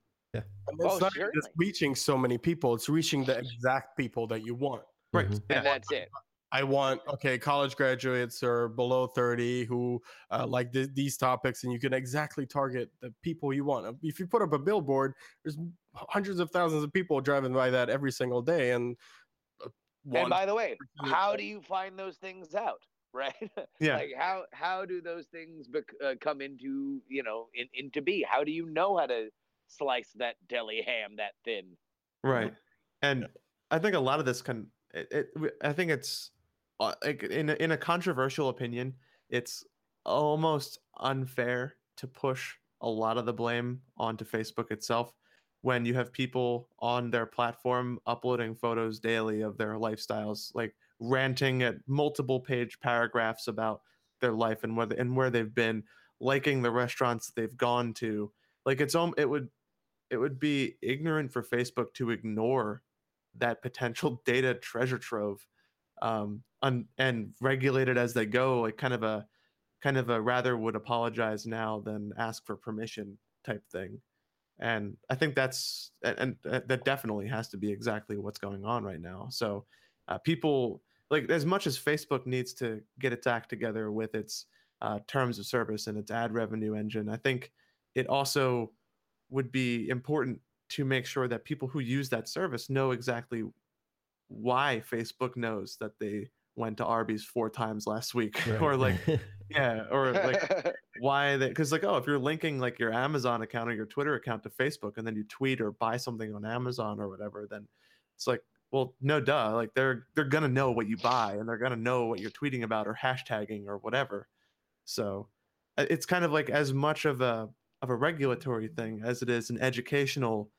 Speaker 5: And it's
Speaker 4: Oh,
Speaker 5: not even just reaching so many people it's reaching the exact people that you want
Speaker 3: Right.
Speaker 6: Mhm.
Speaker 3: Yeah.
Speaker 4: and that's it
Speaker 5: I want okay, college graduates or below thirty who uh, like th- these topics, and you can exactly target the people you want. If you put up a billboard, there's hundreds of thousands of people driving by that every single day, and
Speaker 4: and by the way how do you find those things out right?
Speaker 3: Yeah.
Speaker 4: like how how do those things bec- uh, come into you know in, into be? How do you know how to slice that deli ham that thin?
Speaker 3: Right. And I think a lot of this can, it, it I think it's uh, like in a, in a controversial opinion, it's almost unfair to push a lot of the blame onto Facebook itself when you have people on their platform uploading photos daily of their lifestyles, like ranting at multiple page paragraphs about their life and where they, and where they've been, liking the restaurants they've gone to. Like it's um, it would it would be ignorant for Facebook to ignore that potential data treasure trove um, un- and regulate it as they go, like kind of a kind of a rather would apologize now than ask for permission type thing. And I think that's and, and uh, that definitely has to be exactly what's going on right now. So uh, people like as much as Facebook needs to get its act together with its uh, terms of service and its ad revenue engine, I think it also would be important to make sure that people who use that service know exactly why Facebook knows that they went to Arby's four times last week,
Speaker 6: Right.
Speaker 3: or like yeah, or like why they because like oh if you're linking like your Amazon account or your Twitter account to Facebook and then you tweet or buy something on Amazon or whatever, then it's like well no duh like they're they're gonna know what you buy and they're gonna know what you're tweeting about or hashtagging or whatever. So uh, it's kind of like as much of a of a regulatory thing as it is an educational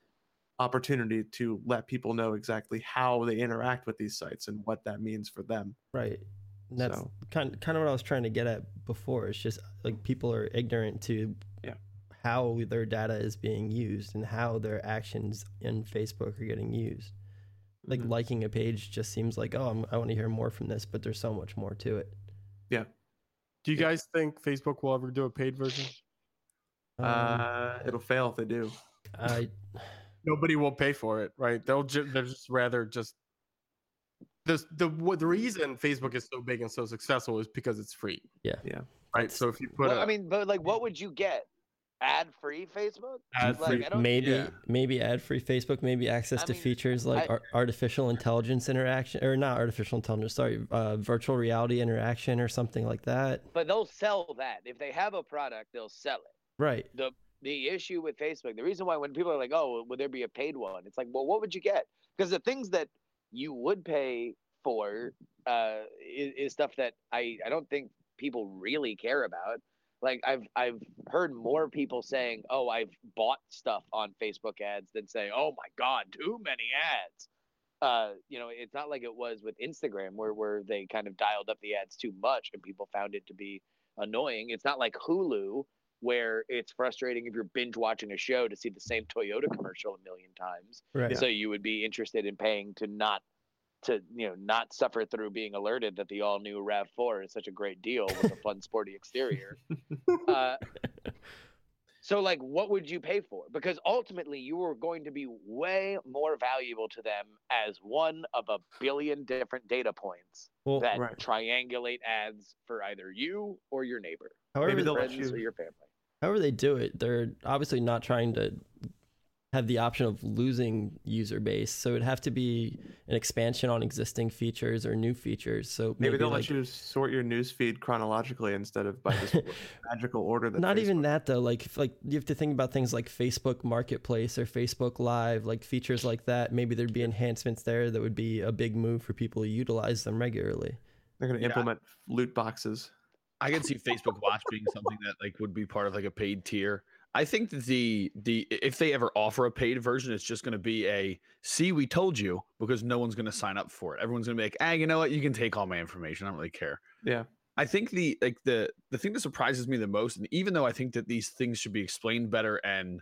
Speaker 3: opportunity to let people know exactly how they interact with these sites and what that means for them.
Speaker 6: Right. And that's
Speaker 3: So-
Speaker 6: kind kind of what I was trying to get at before. It's just like people are ignorant to
Speaker 3: Yeah.
Speaker 6: how their data is being used and how their actions in Facebook are getting used. Like
Speaker 3: Mhm.
Speaker 6: liking a page just seems like, oh, I'm, I want to hear more from this, but there's so much more to it. Yeah.
Speaker 5: Do you
Speaker 3: Yeah.
Speaker 5: guys think Facebook will ever do a paid version?
Speaker 6: Um,
Speaker 3: uh, it'll fail if they do.
Speaker 6: I
Speaker 5: Nobody will pay for it, right? They'll just they're just rather just the the what the reason Facebook is so big and so successful is because it's free.
Speaker 6: Yeah.
Speaker 3: Yeah.
Speaker 5: Right. So if you put
Speaker 4: well,
Speaker 5: a,
Speaker 4: I mean, but like, what would you get? Ad free Facebook?
Speaker 5: Ad free-
Speaker 4: I don't-
Speaker 6: maybe
Speaker 5: yeah.
Speaker 6: maybe ad free Facebook, maybe access
Speaker 4: I
Speaker 6: to
Speaker 4: mean,
Speaker 6: features like
Speaker 4: I-
Speaker 6: ar- artificial intelligence interaction, or not artificial intelligence, sorry, uh, virtual reality interaction or something like that.
Speaker 4: But they'll sell that. If they have a product, they'll sell it.
Speaker 6: Right.
Speaker 4: the the issue with Facebook, the reason why when people are like, "Oh, would there be a paid one?" It's like, well, what would you get? Because the things that you would pay for uh, is, is stuff that I I don't think people really care about. Like I've I've heard more people saying, "Oh, I've bought stuff on Facebook ads," than say, "Oh my God, too many ads." Uh, you know, it's not like it was with Instagram where where they kind of dialed up the ads too much and people found it to be annoying. It's not like Hulu where it's frustrating if you're binge watching a show to see the same Toyota commercial a million times.
Speaker 6: Right.
Speaker 4: So you would be interested in paying to not to you know not suffer through being alerted that the all new Rav4 is such a great deal with a fun sporty exterior. Uh, so like what would you pay for? Because ultimately you were going to be way more valuable to them as one of a billion different data points
Speaker 6: Well,
Speaker 4: that
Speaker 3: right.
Speaker 4: triangulate ads for either you or your neighbor,
Speaker 6: however,
Speaker 3: Maybe they'll let
Speaker 4: friends
Speaker 3: you-
Speaker 4: or your family.
Speaker 6: However they do it, they're obviously not trying to have the option of losing user base. So it'd have to be an expansion on existing features or new features. So
Speaker 3: Maybe,
Speaker 6: maybe,
Speaker 3: they'll
Speaker 6: like,
Speaker 3: let you sort your news feed chronologically instead of by this magical order. That
Speaker 6: not even that though. Like like you have to think about things like Facebook Marketplace or Facebook Live, like features like that. Maybe there'd be enhancements there that would be a big move for people to utilize them regularly.
Speaker 3: They're going to
Speaker 1: Yeah.
Speaker 3: implement loot boxes.
Speaker 1: I can see Facebook Watch being something that like would be part of like a paid tier. I think that the the if they ever offer a paid version, it's just going to be a see we told you because no one's going to sign up for it. Everyone's going to be like, ah, you know what, you can take all my information. I don't really care.
Speaker 3: Yeah.
Speaker 1: I think the like the the thing that surprises me the most, and even though I think that these things should be explained better, and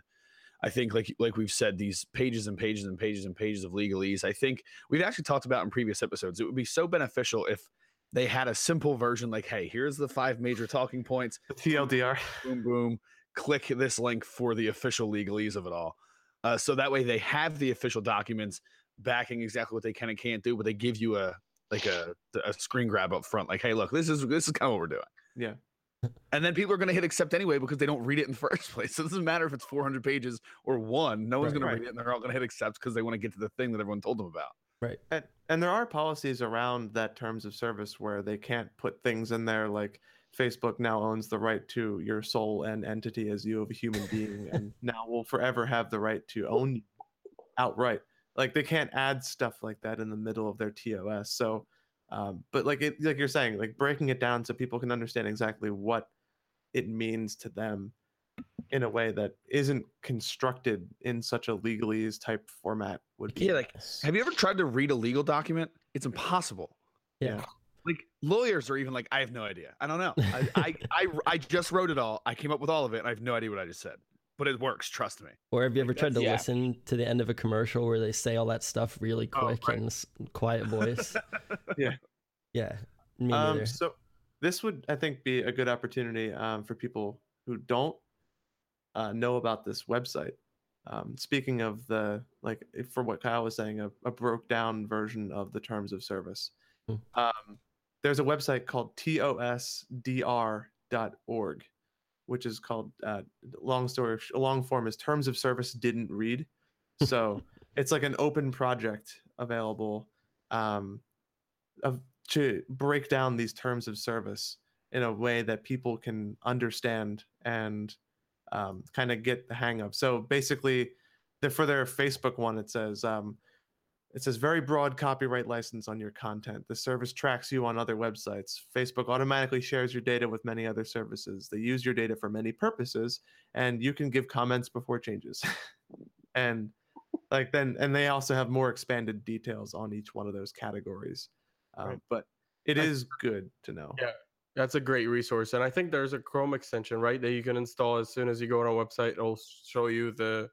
Speaker 1: I think like like we've said, these pages and pages and pages and pages of legalese, I think we've actually talked about in previous episodes. It would be so beneficial if they had a simple version, like, hey, here's the five major talking points.
Speaker 3: The TLDR.
Speaker 1: Boom, boom. Click this link for the official legalese of it all. Uh, so that way they have the official documents backing exactly what they can and can't do, but they give you a like a a screen grab up front, like, hey, look, this is this is kind of what we're doing.
Speaker 3: Yeah.
Speaker 1: And then people are going to hit accept anyway because they don't read it in the first place. So it doesn't matter if it's 400 pages or one. No one's
Speaker 6: Right.
Speaker 1: going
Speaker 3: Right.
Speaker 1: to read it, and they're all going to hit accept because they want to get to the thing that everyone told them about.
Speaker 3: And, and there are policies around that terms of service where they can't put things in there like Facebook now owns the right to your soul and entity as you of a human being and now will forever have the right to own you outright. Like they can't add stuff like that in the middle of their TOS. So um, but like it like you're saying, like breaking it down so people can understand exactly what it means to them in a way that isn't constructed in such a legalese type format would be
Speaker 1: Yeah, like. Have you ever tried to read a legal document? It's impossible.
Speaker 6: Yeah.
Speaker 1: Like lawyers are even like, I have no idea. I don't know. I, I, I, I just wrote it all. I came up with all of it. And I have no idea what I just said. but it works. Trust me.
Speaker 6: Or have you ever
Speaker 1: Like,
Speaker 6: tried to
Speaker 4: yeah.
Speaker 6: listen to the end of a commercial where they say all that stuff really
Speaker 5: Oh,
Speaker 6: quick
Speaker 5: right.
Speaker 6: in s- quiet voice?
Speaker 3: Yeah.
Speaker 6: Yeah. Me
Speaker 3: Um, so this would, I think, be a good opportunity um, for people who don't uh, know about this website. Um, speaking of the like, for what Kyle was saying, a, a broke down version of the terms of service.
Speaker 6: Hmm.
Speaker 3: Um, there's a website called tosdr.org, which is called uh, long story long form is terms of service didn't read. So it's like an open project available um, of to break down these terms of service in a way that people can understand and um, kind of get the hang of. So basically, the for their Facebook one, it says um, it says very broad copyright license on your content. The service tracks you on other websites. Facebook automatically shares your data with many other services. They use your data for many purposes, and you can give comments before changes. and like then, and they also have more expanded details on each one of those categories. Um,
Speaker 5: Right.
Speaker 3: But it is good to know.
Speaker 5: Yeah. That's a great resource, and I think there's a Chrome extension, right, that you can install as soon as you go on a website. It'll show you the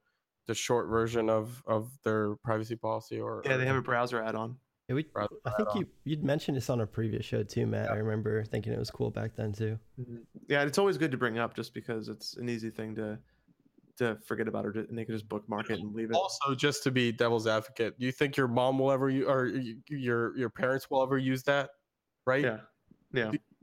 Speaker 5: the short version of of their privacy policy. Or
Speaker 3: Yeah, they have a browser add-on.
Speaker 6: Yeah, we,
Speaker 5: rather
Speaker 6: I think
Speaker 5: add-on.
Speaker 6: you you'd mentioned this on a previous show too, Matt. I remember thinking it was cool back then too. Mm-hmm.
Speaker 3: Yeah, it's always good to bring up just because it's an easy thing to to forget about or to, and they can just bookmark it and leave it.
Speaker 5: Also, just to be devil's advocate, do you think your mom will ever use, or your your parents will ever use that? Right?
Speaker 3: Yeah,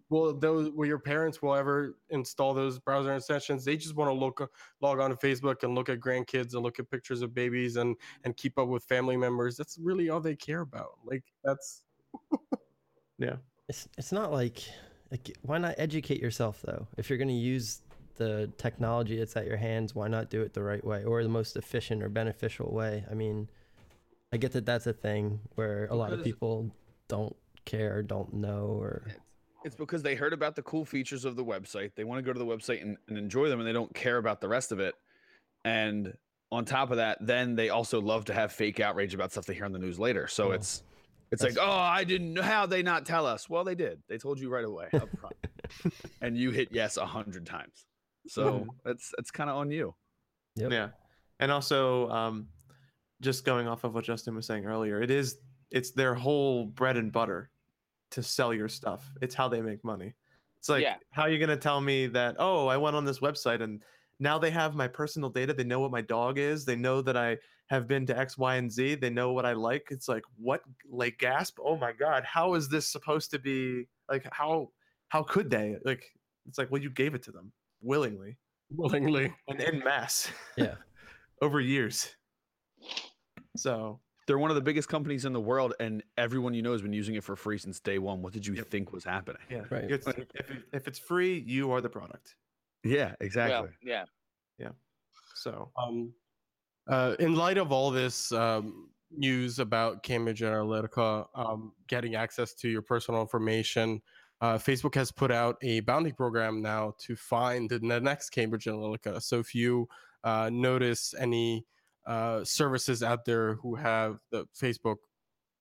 Speaker 3: yeah,
Speaker 5: Well, those will your parents will ever install those browser extensions? They just want to look log on to Facebook and look at grandkids and look at pictures of babies and and keep up with family members. That's really all they care about. Like that's yeah.
Speaker 6: It's it's not like, like why not educate yourself though? If you're going to use the technology that's at your hands, why not do it the right way or the most efficient or beneficial way? I mean, I get that that's a thing where a lot of people don't care, don't know, or
Speaker 1: It's because they heard about the cool features of the website. They want to go to the website and, and enjoy them, and they don't care about the rest of it. And on top of that, then they also love to have fake outrage about stuff they hear on the news later. So
Speaker 6: Oh,
Speaker 1: it's it's like, oh, I didn't know how they not tell us. Well, they did. They told you right away up front, and you hit yes a hundred times. So it's it's kind of on you.
Speaker 6: Yep.
Speaker 3: yeah. And also, um, just going off of what Justin was saying earlier, it is it's their whole bread and butter to sell your stuff. It's how they make money. It's like,
Speaker 4: Yeah.
Speaker 3: how are you gonna tell me that? Oh, I went on this website and now they have my personal data. They know what my dog is. They know that I have been to X, Y, and Z. They know what I like. It's like, what? Like, gasp! Oh my god! How is this supposed to be? Like, how? How could they? Like, it's like, well, you gave it to them willingly
Speaker 5: willingly.
Speaker 3: and in mass
Speaker 6: yeah.
Speaker 3: over years. So
Speaker 1: They're one of the biggest companies in the world, and everyone you know has been using it for free since day one. What did you
Speaker 3: Yep.
Speaker 1: think was happening?
Speaker 3: yeah,
Speaker 6: Right.
Speaker 3: It's, if, it, if it's free, you are the product.
Speaker 1: Yeah, exactly.
Speaker 4: Well, yeah.
Speaker 3: So
Speaker 5: Um, uh, in light of all this um, news about Cambridge Analytica um, getting access to your personal information, uh, Facebook has put out a bounty program now to find the next Cambridge Analytica. So if you uh, notice any uh, services out there who have the Facebook,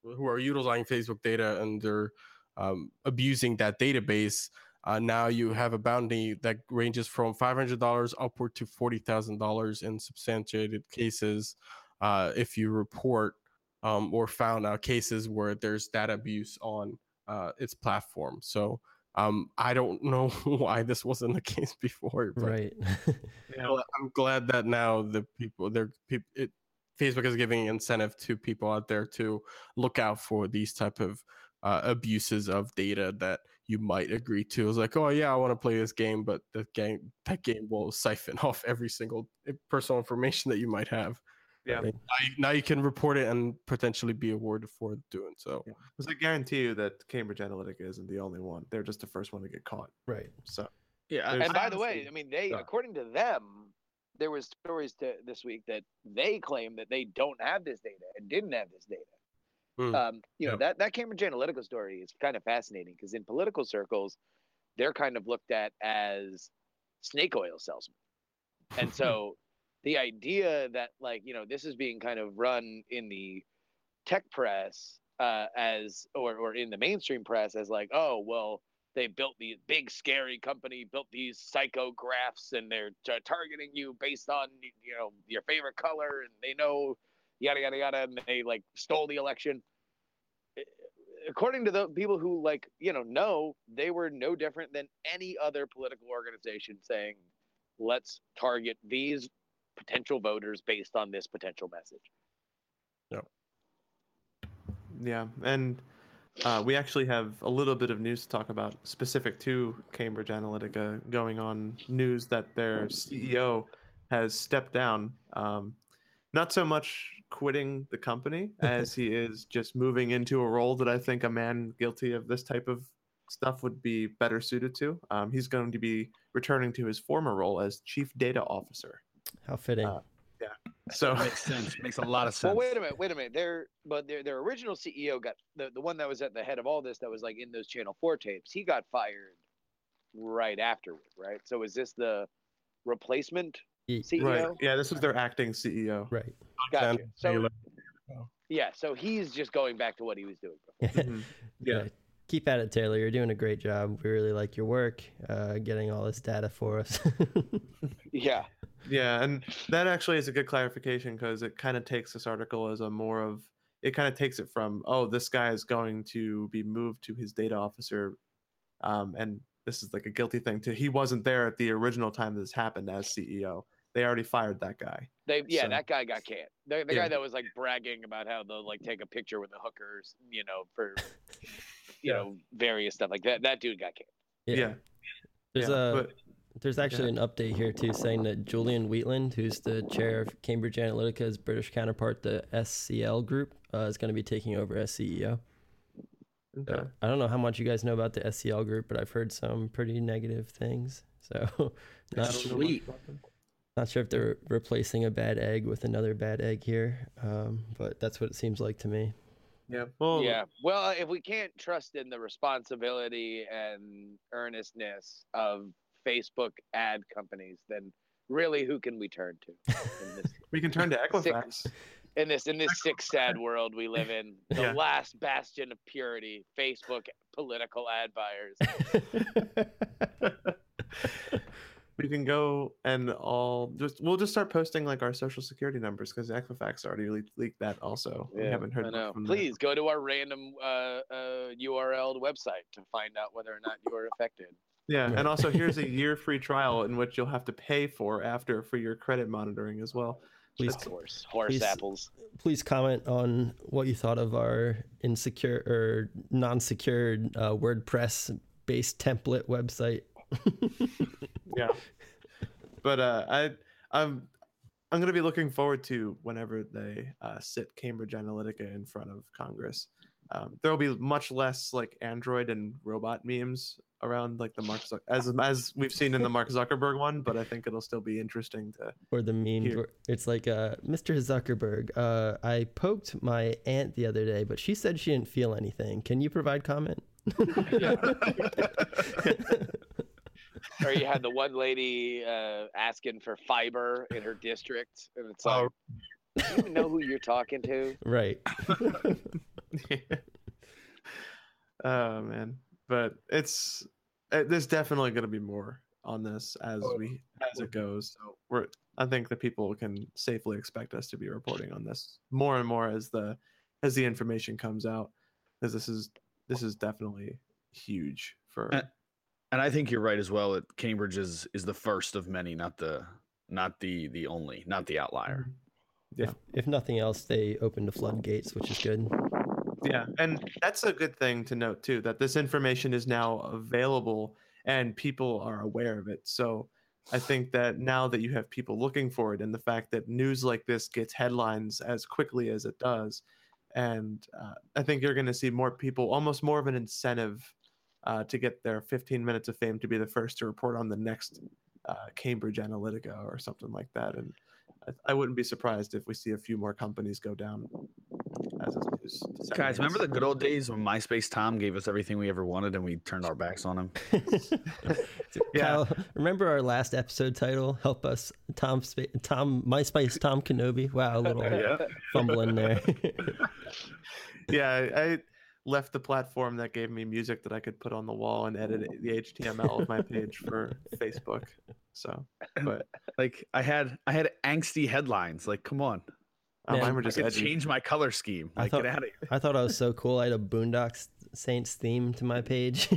Speaker 5: who are utilizing Facebook data and they're um, abusing that database, uh, now you have a bounty that ranges from $500 upward to $40,000 in substantiated cases uh, if you report um, or found out cases where there's data abuse on uh, its platform. So um, I don't know why this wasn't the case before. But
Speaker 6: Right.
Speaker 5: well, I'm glad that now the people they're peop it Facebook is giving incentive to people out there to look out for these type of uh, abuses of data that you might agree to. It's like, oh yeah, I want to play this game, but the game that game will siphon off every single personal information that you might have.
Speaker 3: Yeah.
Speaker 5: Now you, now you can report it and potentially be awarded for doing so.
Speaker 3: Yeah. because I guarantee you that Cambridge Analytica isn't the only one. They're just the first one to get caught.
Speaker 6: right.
Speaker 3: So
Speaker 1: Yeah,
Speaker 3: There's-
Speaker 4: And by the way, I mean they
Speaker 3: Yeah.
Speaker 4: according to them, there was stories to this week that they claim that they don't have this data and didn't have this data.
Speaker 5: Hmm.
Speaker 4: Um, you know
Speaker 5: Yep.
Speaker 4: that that Cambridge Analytica story is kind of fascinating because in political circles, they're kind of looked at as snake oil salesmen, and so the idea that like you know this is being kind of run in the tech press uh, as or or in the mainstream press as like oh well they built these big scary company built these psychographs and they're t- targeting you based on you know your favorite color and they know yada yada yada and they like stole the election. According to the people who like you know know they were no different than any other political organization saying let's target these potential voters based on this potential message
Speaker 3: Yeah, and uh, we actually have a little bit of news to talk about specific to Cambridge Analytica going on news that their CEO has stepped down. Um, not so much quitting the company as he is just moving into a role that I think a man guilty of this type of stuff would be better suited to. Um, he's going to be returning to his former role as chief data officer.
Speaker 6: How fitting.
Speaker 3: Uh, So
Speaker 1: Makes sense. Makes a lot of sense.
Speaker 4: well wait a minute wait a minute their but their, their original ceo got the, the one that was at the head of all this that was like in those channel 4 tapes he got fired right afterward right so is this the replacement ceo
Speaker 3: right, yeah, this was their acting CEO.
Speaker 6: right.
Speaker 4: Gotcha.
Speaker 5: Alexander
Speaker 4: So
Speaker 5: Tayler.
Speaker 4: yeah, so he's just going back to what he was doing before.
Speaker 3: Mhm.
Speaker 6: yeah. Keep at it, Tayler. You're doing a great job. We really like your work, uh, getting all this data for us.
Speaker 4: Yeah,
Speaker 3: Yeah, and that actually is a good clarification because it kind of takes this article as a more of it kind of takes it from oh this guy is going to be moved to his data officer, um, and this is like a guilty thing to he wasn't there at the original time this happened as CEO. They already fired that guy.
Speaker 4: they yeah
Speaker 3: So-
Speaker 4: that guy got canned. The, the
Speaker 3: Yeah.
Speaker 4: guy that was like bragging about how they'll like take a picture with the hookers, you know, for you
Speaker 3: Yeah.
Speaker 4: know various stuff like that. That dude got canned.
Speaker 3: Yeah,
Speaker 6: There's
Speaker 3: yeah,
Speaker 6: a
Speaker 3: but
Speaker 6: there's actually an update here too, saying that Julian Wheatland, who's the chair of Cambridge Analytica's British counterpart, the SCL Group, uh, is going to be taking over as CEO.
Speaker 3: okay.
Speaker 6: So, I don't know how much you guys know about the SCL Group, but I've heard some pretty negative things. So not
Speaker 1: Sweet.
Speaker 6: not sure if they're replacing a bad egg with another bad egg here, um, but that's what it seems like to me.
Speaker 3: yeah, well,
Speaker 4: Yeah. Well, if we can't trust in the responsibility and earnestness of Facebook ad companies, then really who can we turn to in this
Speaker 3: we can turn to
Speaker 4: Sick.
Speaker 3: Equifax.
Speaker 4: in this in this sick sad world we live in? The
Speaker 3: Yeah.
Speaker 4: last bastion of purity, Facebook political ad buyers.
Speaker 3: we can go and all just we'll just start posting like our social security numbers because Equifax already le- leaked that also. we haven't heard
Speaker 4: I
Speaker 3: much
Speaker 4: know.
Speaker 3: from them.
Speaker 4: Please go to our random uh, uh, URL website to find out whether or not you are affected.
Speaker 3: Yeah,
Speaker 6: Right.
Speaker 3: and also here's a year free trial in which you'll have to pay for after for your credit monitoring as well.
Speaker 6: Please,
Speaker 4: Of course, horse
Speaker 6: Please-
Speaker 4: apples.
Speaker 6: please comment on what you thought of our insecure or non-secured uh, WordPress-based template website.
Speaker 3: Yeah. but uh, I I'm I'm gonna be looking forward to whenever they uh, sit Cambridge Analytica in front of Congress. Um, there will be much less like Android and robot memes around like the Mark Zuck- as as we've seen in the Mark Zuckerberg one, but I think it'll still be interesting to
Speaker 6: or the memes
Speaker 3: Here.
Speaker 6: where it's like uh, Mr. Zuckerberg, uh, I poked my aunt the other day, but she said she didn't feel anything. Can you provide comment?
Speaker 4: or you had the one lady uh, asking for fiber in her district, and it's like,
Speaker 5: Oh.
Speaker 4: do you even know who you're talking to?
Speaker 6: right.
Speaker 3: oh man but it's uh, there's definitely going to be more on this as
Speaker 5: Oh,
Speaker 3: we as it goes so we're i think that people can safely expect us to be reporting on this more and more as the as the information comes out because this is this is definitely huge for
Speaker 1: Uh, and I think you're right as well. That Cambridge is is the first of many, not the not the the only, not the outlier.
Speaker 3: Yeah.
Speaker 6: If, if nothing else, they opened the floodgates, which is good.
Speaker 3: Yeah, and that's a good thing to note too that this information is now available and people are aware of it. So I think that now that you have people looking for it and the fact that news like this gets headlines as quickly as it does, and uh, I think you're going to see more people, almost more of an incentive uh, to get their 15 minutes of fame to be the first to report on the next uh, Cambridge Analytica or something like that. And I, I wouldn't be surprised if we see a few more companies go down.
Speaker 1: Guys, remember the good old days when MySpace Tom gave us everything we ever wanted and we turned our backs on him?
Speaker 3: Yeah.
Speaker 6: Kyle, remember our last episode title? Help us, Tom. Tom, MySpace, Tom Kenobi. Wow, a little fumbling there.
Speaker 3: yeah, I left the platform that gave me music that I could put on the wall and edit the HTML of my page for Facebook. So, but
Speaker 1: Like I had I had angsty headlines. Like, come on.
Speaker 3: Uh,
Speaker 6: Man,
Speaker 3: mine were
Speaker 1: I
Speaker 3: just
Speaker 1: could
Speaker 3: edgy.
Speaker 1: change my color scheme.
Speaker 6: I
Speaker 1: Like,
Speaker 6: thought-
Speaker 1: get out of here.
Speaker 6: I thought I was so cool. I had a Boondocks Saints theme to my page.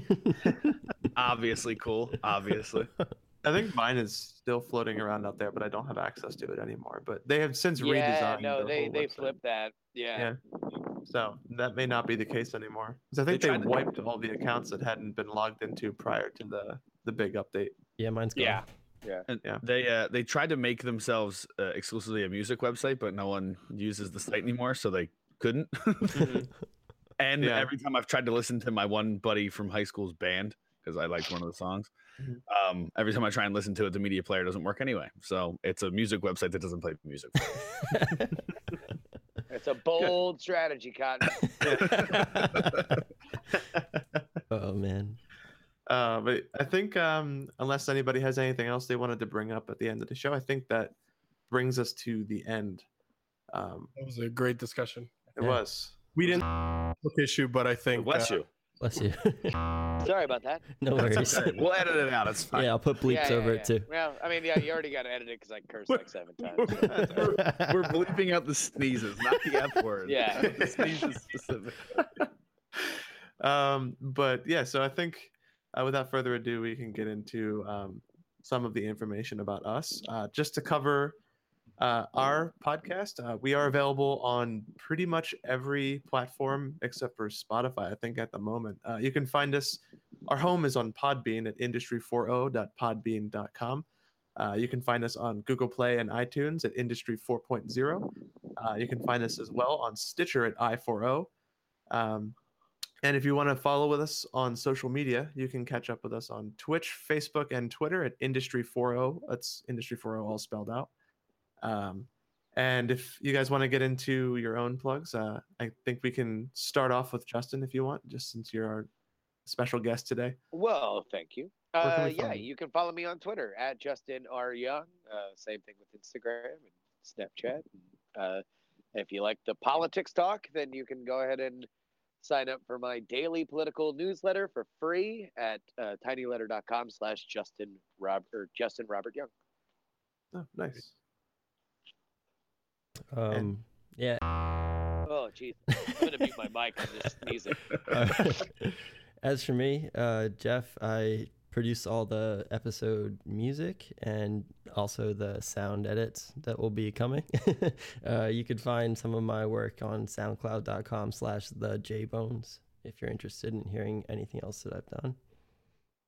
Speaker 1: Obviously cool. Obviously.
Speaker 3: I think mine is still floating around out there, but I don't have access to it anymore. But they have since redesigned
Speaker 4: Yeah,
Speaker 3: redesigned.
Speaker 4: no, they they
Speaker 3: website.
Speaker 4: flipped that. Yeah.
Speaker 3: Yeah. So that may not be the case anymore. 'Cause I think
Speaker 1: They
Speaker 3: they,
Speaker 1: tried to-
Speaker 3: wiped all the accounts that hadn't been logged into prior to the the big update.
Speaker 6: yeah, mine's gone.
Speaker 4: Yeah.
Speaker 1: And
Speaker 3: Yeah.
Speaker 1: they uh, they tried to make themselves uh, exclusively a music website, but no one uses the site anymore, so they couldn't. and
Speaker 3: Yeah.
Speaker 1: every time I've tried to listen to my one buddy from high school's band because I liked one of the songs,
Speaker 3: Mhm.
Speaker 1: um, every time I try and listen to it, the media player doesn't work anyway. So it's a music website that doesn't play music.
Speaker 4: It's a bold strategy, Cotton.
Speaker 6: oh man.
Speaker 3: Uh, but I think um, unless anybody has anything else they wanted to bring up at the end of the show, I think that brings us to the end. Um,
Speaker 5: That was a great discussion.
Speaker 3: it
Speaker 6: Yeah.
Speaker 3: was.
Speaker 5: We didn't book issue, but I think
Speaker 1: Bless
Speaker 5: uh,
Speaker 1: you.
Speaker 6: Bless you.
Speaker 4: Sorry about that.
Speaker 6: no
Speaker 1: That's
Speaker 6: worries.
Speaker 1: okay. We'll edit it out. It's fine.
Speaker 6: Yeah, I'll put bleeps
Speaker 4: Yeah, yeah,
Speaker 6: over
Speaker 4: yeah.
Speaker 6: it too.
Speaker 4: Well, I mean, yeah, you already got to edit it because I cursed like seven times.
Speaker 1: We're bleeping out the sneezes, not the F word.
Speaker 4: Yeah.
Speaker 1: the sneezes specific.
Speaker 3: um, but yeah, so I think uh, without further ado, we can get into um, some of the information about us. Uh, just to cover uh, our podcast, uh, we are available on pretty much every platform except for Spotify, I think, at the moment. Uh, you can find us, our home is on Podbean at industry40.podbean.com. Uh, you can find us on Google Play and iTunes at Industry 4.0. Uh, you can find us as well on Stitcher at i40. Um, and if you want to follow with us on social media, you can catch up with us on Twitch, Facebook, and Twitter at Industry40. That's Industry40 all spelled out. Um, and if you guys want to get into your own plugs, uh, I think we can start off with Justin if you want, just since you're our special guest today.
Speaker 4: Well, thank you. Uh, yeah,
Speaker 3: you?
Speaker 4: you can follow me on Twitter at Justin R Young. Uh, same thing with Instagram and Snapchat. Uh, if you like the politics talk, then you can go ahead and sign up for my daily political newsletter for free at uh, tinyletter.com slash Justin Rob or Justin Robert Young.
Speaker 3: Oh, nice.
Speaker 6: Um, yeah.
Speaker 4: Oh, jeez. I'm going to mute my mic. I'm just sneezing.
Speaker 6: As for me, uh, Jeff, I produce all the episode music and also the sound edits that will be coming. uh, you could find some of my work on soundcloud.com slash the jbones if you're interested in hearing anything else that I've done.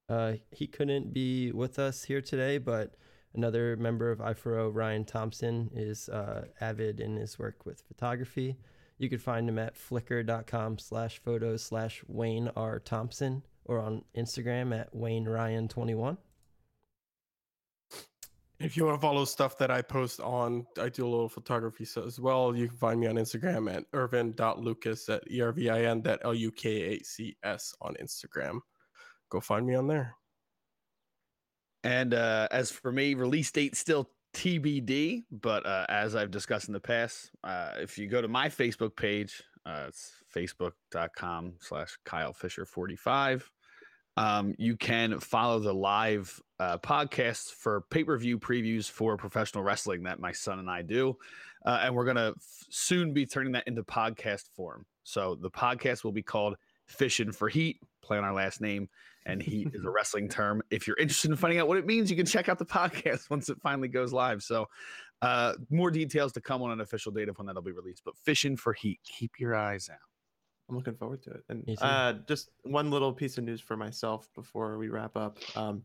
Speaker 6: Uh, he couldn't be with us here today, but another member of I4O, Ryan Thompson, is uh, avid in his work with photography. You could find him at flickr.com slash photos slash Wayne R. Thompson or on Instagram at Wayne Ryan 21.
Speaker 5: If you want to follow stuff that I post on, I do a little photography so as well. You can find me on Instagram at ervin.lukacs at E R V I N that L U K A C S on Instagram. Go find me on there.
Speaker 1: And uh, as for me, release date still TBD. But uh, as I've discussed in the past, uh, if you go to my Facebook page, uh, it's facebook.com slash Kyle Fisher 45. Um, you can follow the live uh, podcasts for pay per view previews for professional wrestling that my son and I do. Uh, and we're going to f- soon be turning that into podcast form. So the podcast will be called Fishing for Heat, play on our last name and heat is a wrestling term. If you're interested in finding out what it means, you can check out the podcast once it finally goes live. So, uh, more details to come on an official date of when that'll be released. But fishing for heat, keep your eyes out.
Speaker 3: I'm looking forward to it. And uh, just one little piece of news for myself before we wrap up. Um,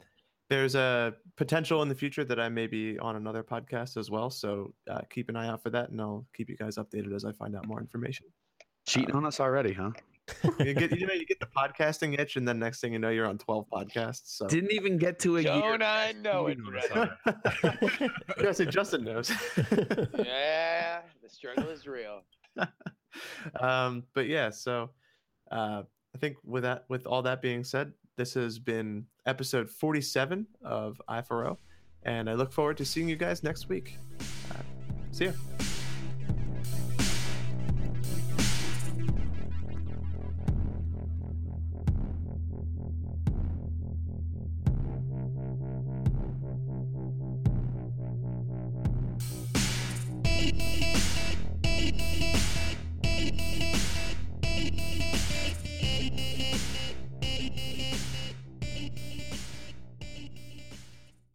Speaker 3: there's a potential in the future that I may be on another podcast as well. So uh, keep an eye out for that, and I'll keep you guys updated as I find out more information.
Speaker 1: Cheating on us already, huh?
Speaker 3: You get, you know, you get the podcasting itch, and then next thing you know, you're on 12 podcasts. So
Speaker 1: Didn't even get to a year.
Speaker 4: Don't I know it,
Speaker 1: Cheating on us
Speaker 4: brother?
Speaker 1: already.
Speaker 3: yeah, see, Justin knows.
Speaker 4: Yeah, the struggle is real.
Speaker 3: um, but yeah, so uh, I think with that, with all that being said, this has been episode 47 of I4O, and I look forward to seeing you guys next week. Uh, see ya.